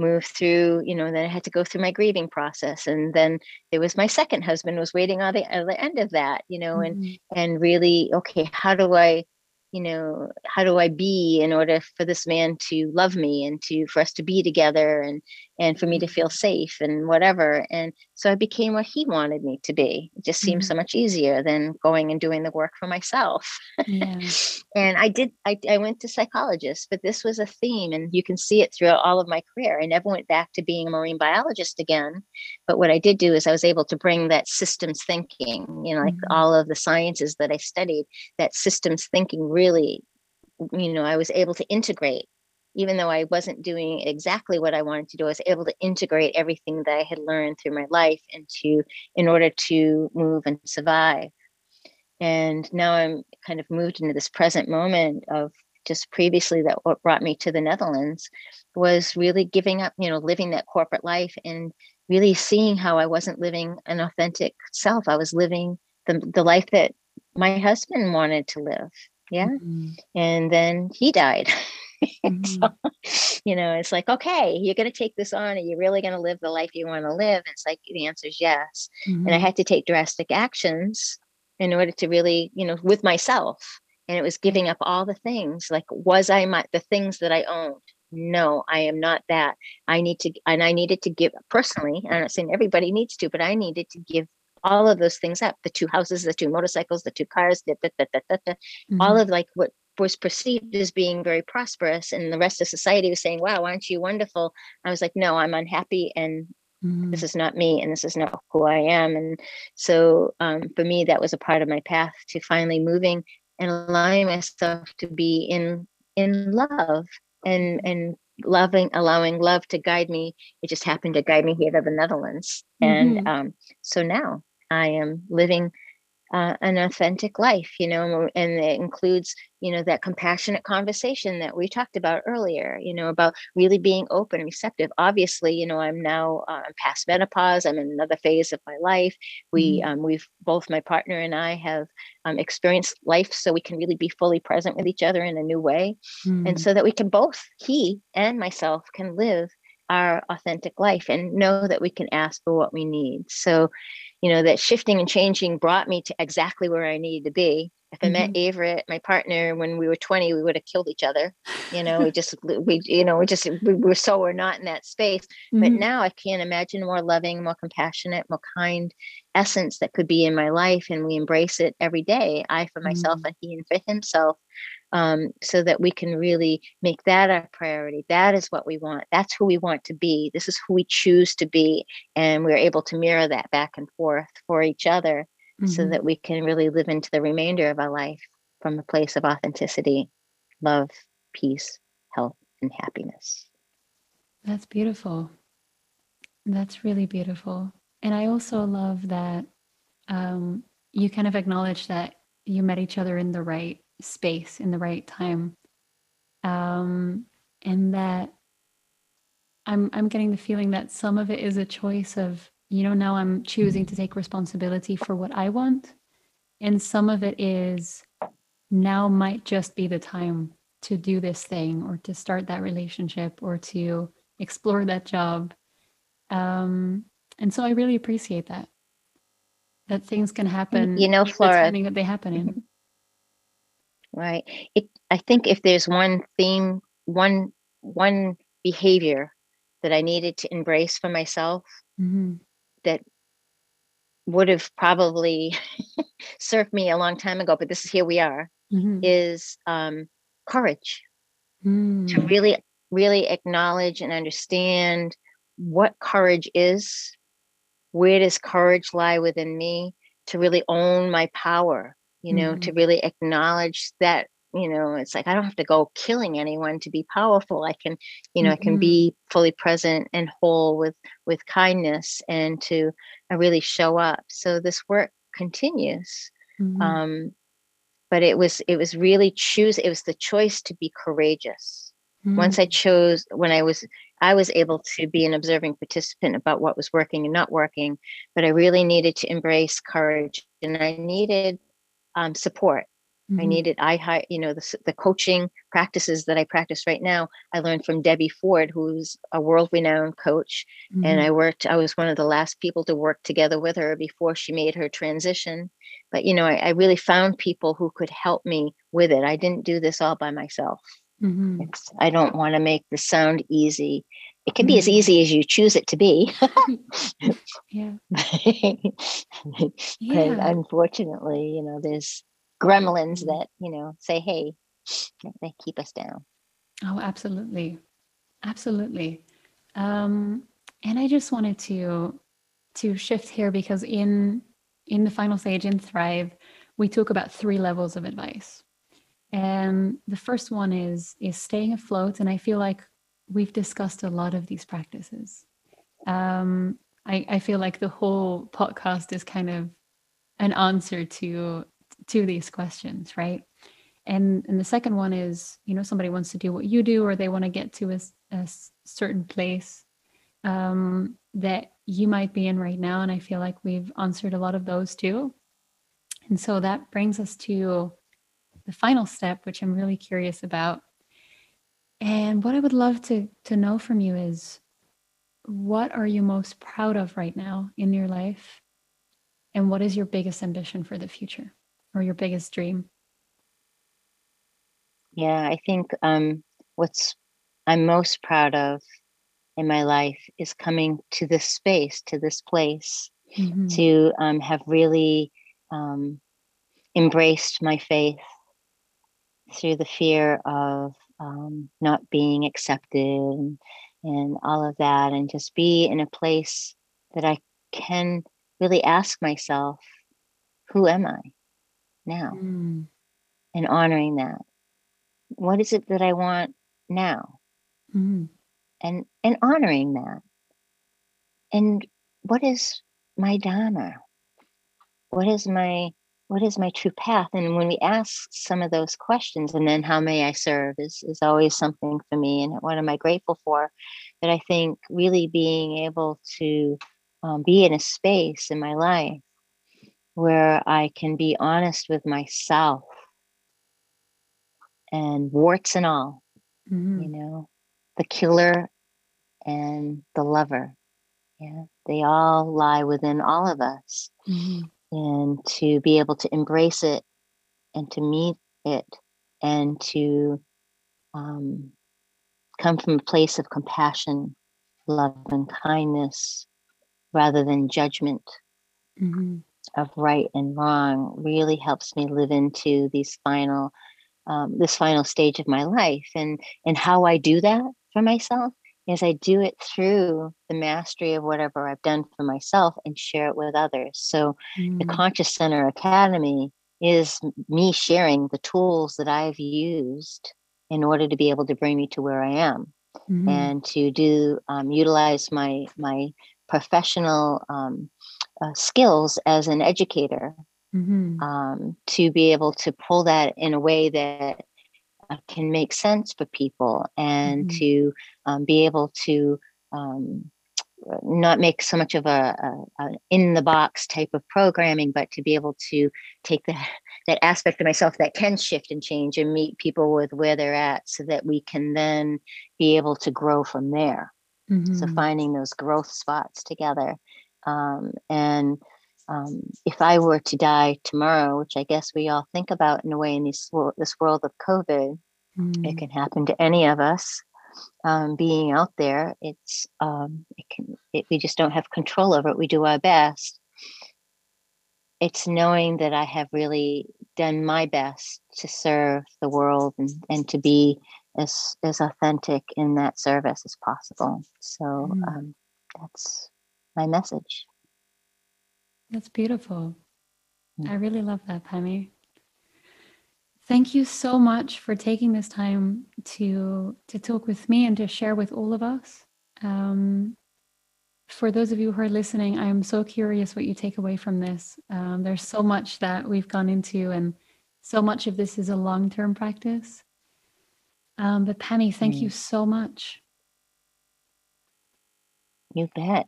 move through you know then i had to go through my grieving process and then there was my second husband was waiting on the, other end of that you know mm-hmm. and and really okay how do i you know how do i be in order for this man to love me and to for us to be together and and for me to feel safe and whatever and so i became what he wanted me to be it just seemed mm-hmm. so much easier than going and doing the work for myself yeah. and i did I, I went to psychologists but this was a theme and you can see it throughout all of my career i never went back to being a marine biologist again but what i did do is i was able to bring that systems thinking you know like mm-hmm. all of the sciences that i studied that systems thinking really you know i was able to integrate even though I wasn't doing exactly what I wanted to do, I was able to integrate everything that I had learned through my life into in order to move and survive. And now I'm kind of moved into this present moment of just previously that what brought me to the Netherlands was really giving up, you know, living that corporate life and really seeing how I wasn't living an authentic self. I was living the, the life that my husband wanted to live. Yeah. Mm-hmm. And then he died. Mm-hmm. so, you know, it's like, okay, you're going to take this on. Are you really going to live the life you want to live? And it's like, the answer is yes. Mm-hmm. And I mm-hmm. had to take drastic actions in order to really, you know, with myself. And it was giving up all the things. Like, was I my, the things that I owned? No, I am not that. I need to, and I needed to give personally. I'm not saying everybody needs to, but I needed to give all of those things up the two houses the two motorcycles the two cars da, da, da, mm-hmm. all of like what was perceived as being very prosperous and the rest of society was saying wow aren't you wonderful i was like no i'm unhappy and mm-hmm. this is not me and this is not who i am and so um, for me that was a part of my path to finally moving and allowing myself to be in in love and and loving allowing love to guide me it just happened to guide me here to the netherlands mm-hmm. and um, so now i am living uh, an authentic life, you know, and it includes, you know, that compassionate conversation that we talked about earlier, you know, about really being open and receptive. Obviously, you know, I'm now uh, past menopause. I'm in another phase of my life. We, mm-hmm. um, we've both my partner and I have um, experienced life, so we can really be fully present with each other in a new way, mm-hmm. and so that we can both, he and myself, can live our authentic life and know that we can ask for what we need. So, you know, that shifting and changing brought me to exactly where I needed to be. If I mm-hmm. met Averett, my partner, when we were 20, we would have killed each other. You know, we just, we, you know, we just, we were so we're not in that space. Mm-hmm. But now I can't imagine more loving, more compassionate, more kind essence that could be in my life. And we embrace it every day. I for myself mm-hmm. and he and for himself um, so that we can really make that our priority. That is what we want. That's who we want to be. This is who we choose to be. And we're able to mirror that back and forth for each other mm-hmm. so that we can really live into the remainder of our life from a place of authenticity, love, peace, health, and happiness. That's beautiful. That's really beautiful. And I also love that um, you kind of acknowledge that you met each other in the right space in the right time. Um, and that i'm i'm getting the feeling that some of it is a choice of you know now i'm choosing to take responsibility for what i want. And some of it is now might just be the time to do this thing or to start that relationship or to explore that job. Um, and so i really appreciate that that things can happen you know flora that they happen in right it i think if there's one theme one one behavior that i needed to embrace for myself mm-hmm. that would have probably served me a long time ago but this is here we are mm-hmm. is um, courage mm. to really really acknowledge and understand what courage is where does courage lie within me to really own my power you know mm-hmm. to really acknowledge that you know it's like i don't have to go killing anyone to be powerful i can you know mm-hmm. i can mm-hmm. be fully present and whole with with kindness and to uh, really show up so this work continues mm-hmm. um but it was it was really choose it was the choice to be courageous mm-hmm. once i chose when i was i was able to be an observing participant about what was working and not working but i really needed to embrace courage and i needed um, support Mm-hmm. I needed, I, you know, the, the coaching practices that I practice right now, I learned from Debbie Ford, who's a world renowned coach. Mm-hmm. And I worked, I was one of the last people to work together with her before she made her transition. But, you know, I, I really found people who could help me with it. I didn't do this all by myself. Mm-hmm. I don't want to make this sound easy. It can be as mm-hmm. easy as you choose it to be. yeah. yeah. But unfortunately, you know, there's gremlins that you know say hey they keep us down oh absolutely absolutely um and i just wanted to to shift here because in in the final stage in thrive we talk about three levels of advice and the first one is is staying afloat and i feel like we've discussed a lot of these practices um i i feel like the whole podcast is kind of an answer to to these questions, right? And and the second one is, you know, somebody wants to do what you do, or they want to get to a, a certain place um, that you might be in right now. And I feel like we've answered a lot of those too. And so that brings us to the final step, which I'm really curious about. And what I would love to to know from you is what are you most proud of right now in your life? And what is your biggest ambition for the future? or your biggest dream? Yeah, I think um, what's I'm most proud of in my life is coming to this space, to this place, mm-hmm. to um, have really um, embraced my faith through the fear of um, not being accepted and, and all of that, and just be in a place that I can really ask myself, who am I? now mm. and honoring that what is it that i want now mm. and and honoring that and what is my dharma what is my what is my true path and when we ask some of those questions and then how may i serve is is always something for me and what am i grateful for that i think really being able to um, be in a space in my life where I can be honest with myself and warts and all, mm-hmm. you know, the killer and the lover. Yeah, they all lie within all of us. Mm-hmm. And to be able to embrace it and to meet it and to um, come from a place of compassion, love, and kindness rather than judgment. Mm-hmm of right and wrong really helps me live into these final um, this final stage of my life and and how i do that for myself is i do it through the mastery of whatever i've done for myself and share it with others so mm. the conscious center academy is me sharing the tools that i've used in order to be able to bring me to where i am mm-hmm. and to do um, utilize my my professional um, uh, skills as an educator mm-hmm. um, to be able to pull that in a way that can make sense for people and mm-hmm. to um, be able to um, not make so much of a, a, a, in the box type of programming but to be able to take that that aspect of myself that can shift and change and meet people with where they're at so that we can then be able to grow from there mm-hmm. so finding those growth spots together um, and um, if I were to die tomorrow, which I guess we all think about in a way in this world, this world of COVID, mm. it can happen to any of us. Um, being out there, it's um, it can it, we just don't have control over it. We do our best. It's knowing that I have really done my best to serve the world and, and to be as as authentic in that service as possible. So mm. um, that's my message. That's beautiful. Mm. I really love that, Pammy. Thank you so much for taking this time to to talk with me and to share with all of us. Um, for those of you who are listening, I'm so curious what you take away from this. Um, there's so much that we've gone into, and so much of this is a long term practice. Um, but Pammy, thank mm. you so much. You bet.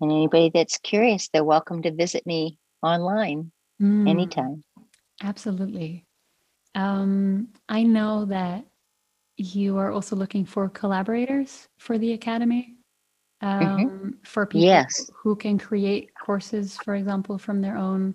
And anybody that's curious, they're welcome to visit me online mm, anytime. Absolutely. Um, I know that you are also looking for collaborators for the Academy. Mm-hmm. Um, mm-hmm. For people yes. who can create courses, for example, from their own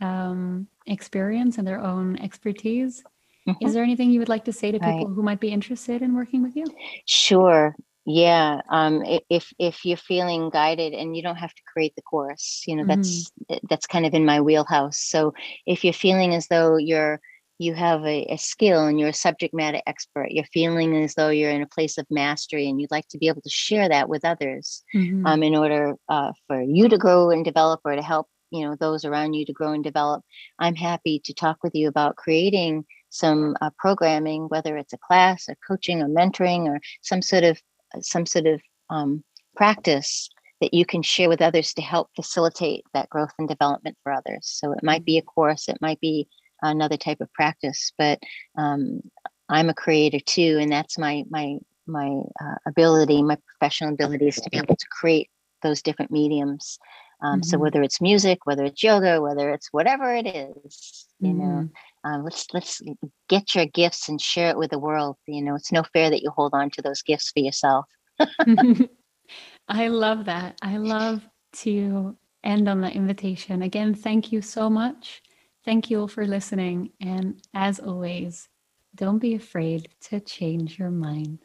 um, experience and their own expertise. Mm-hmm. Is there anything you would like to say to people right. who might be interested in working with you? Sure yeah um if if you're feeling guided and you don't have to create the course you know mm-hmm. that's eh, that's kind of in my wheelhouse so if you're feeling as though you're you have a, a, skill and you're a subject matter expert you're feeling as though you're in a place of mastery and you'd like to be able to share that with others mm-hmm. um, in order uh, for you to grow and develop or to help you know those around you to grow and develop i'm happy to talk with you about creating some uh, programming whether it's a class or coaching or mentoring or some sort of some sort of um, practice that you can share with others to help facilitate that growth and development for others. So it might be a course, it might be another type of practice, but um, I'm a creator too, and that's my my my uh, ability, my professional ability is to be able to create those different mediums. Um, mm-hmm. So whether it's music, whether it's yoga, whether it's whatever it is, you mm-hmm. know, um, let's let's get your gifts and share it with the world. You know, it's no fair that you hold on to those gifts for yourself. I love that. I love to end on that invitation. Again, thank you so much. Thank you all for listening. And as always, don't be afraid to change your mind.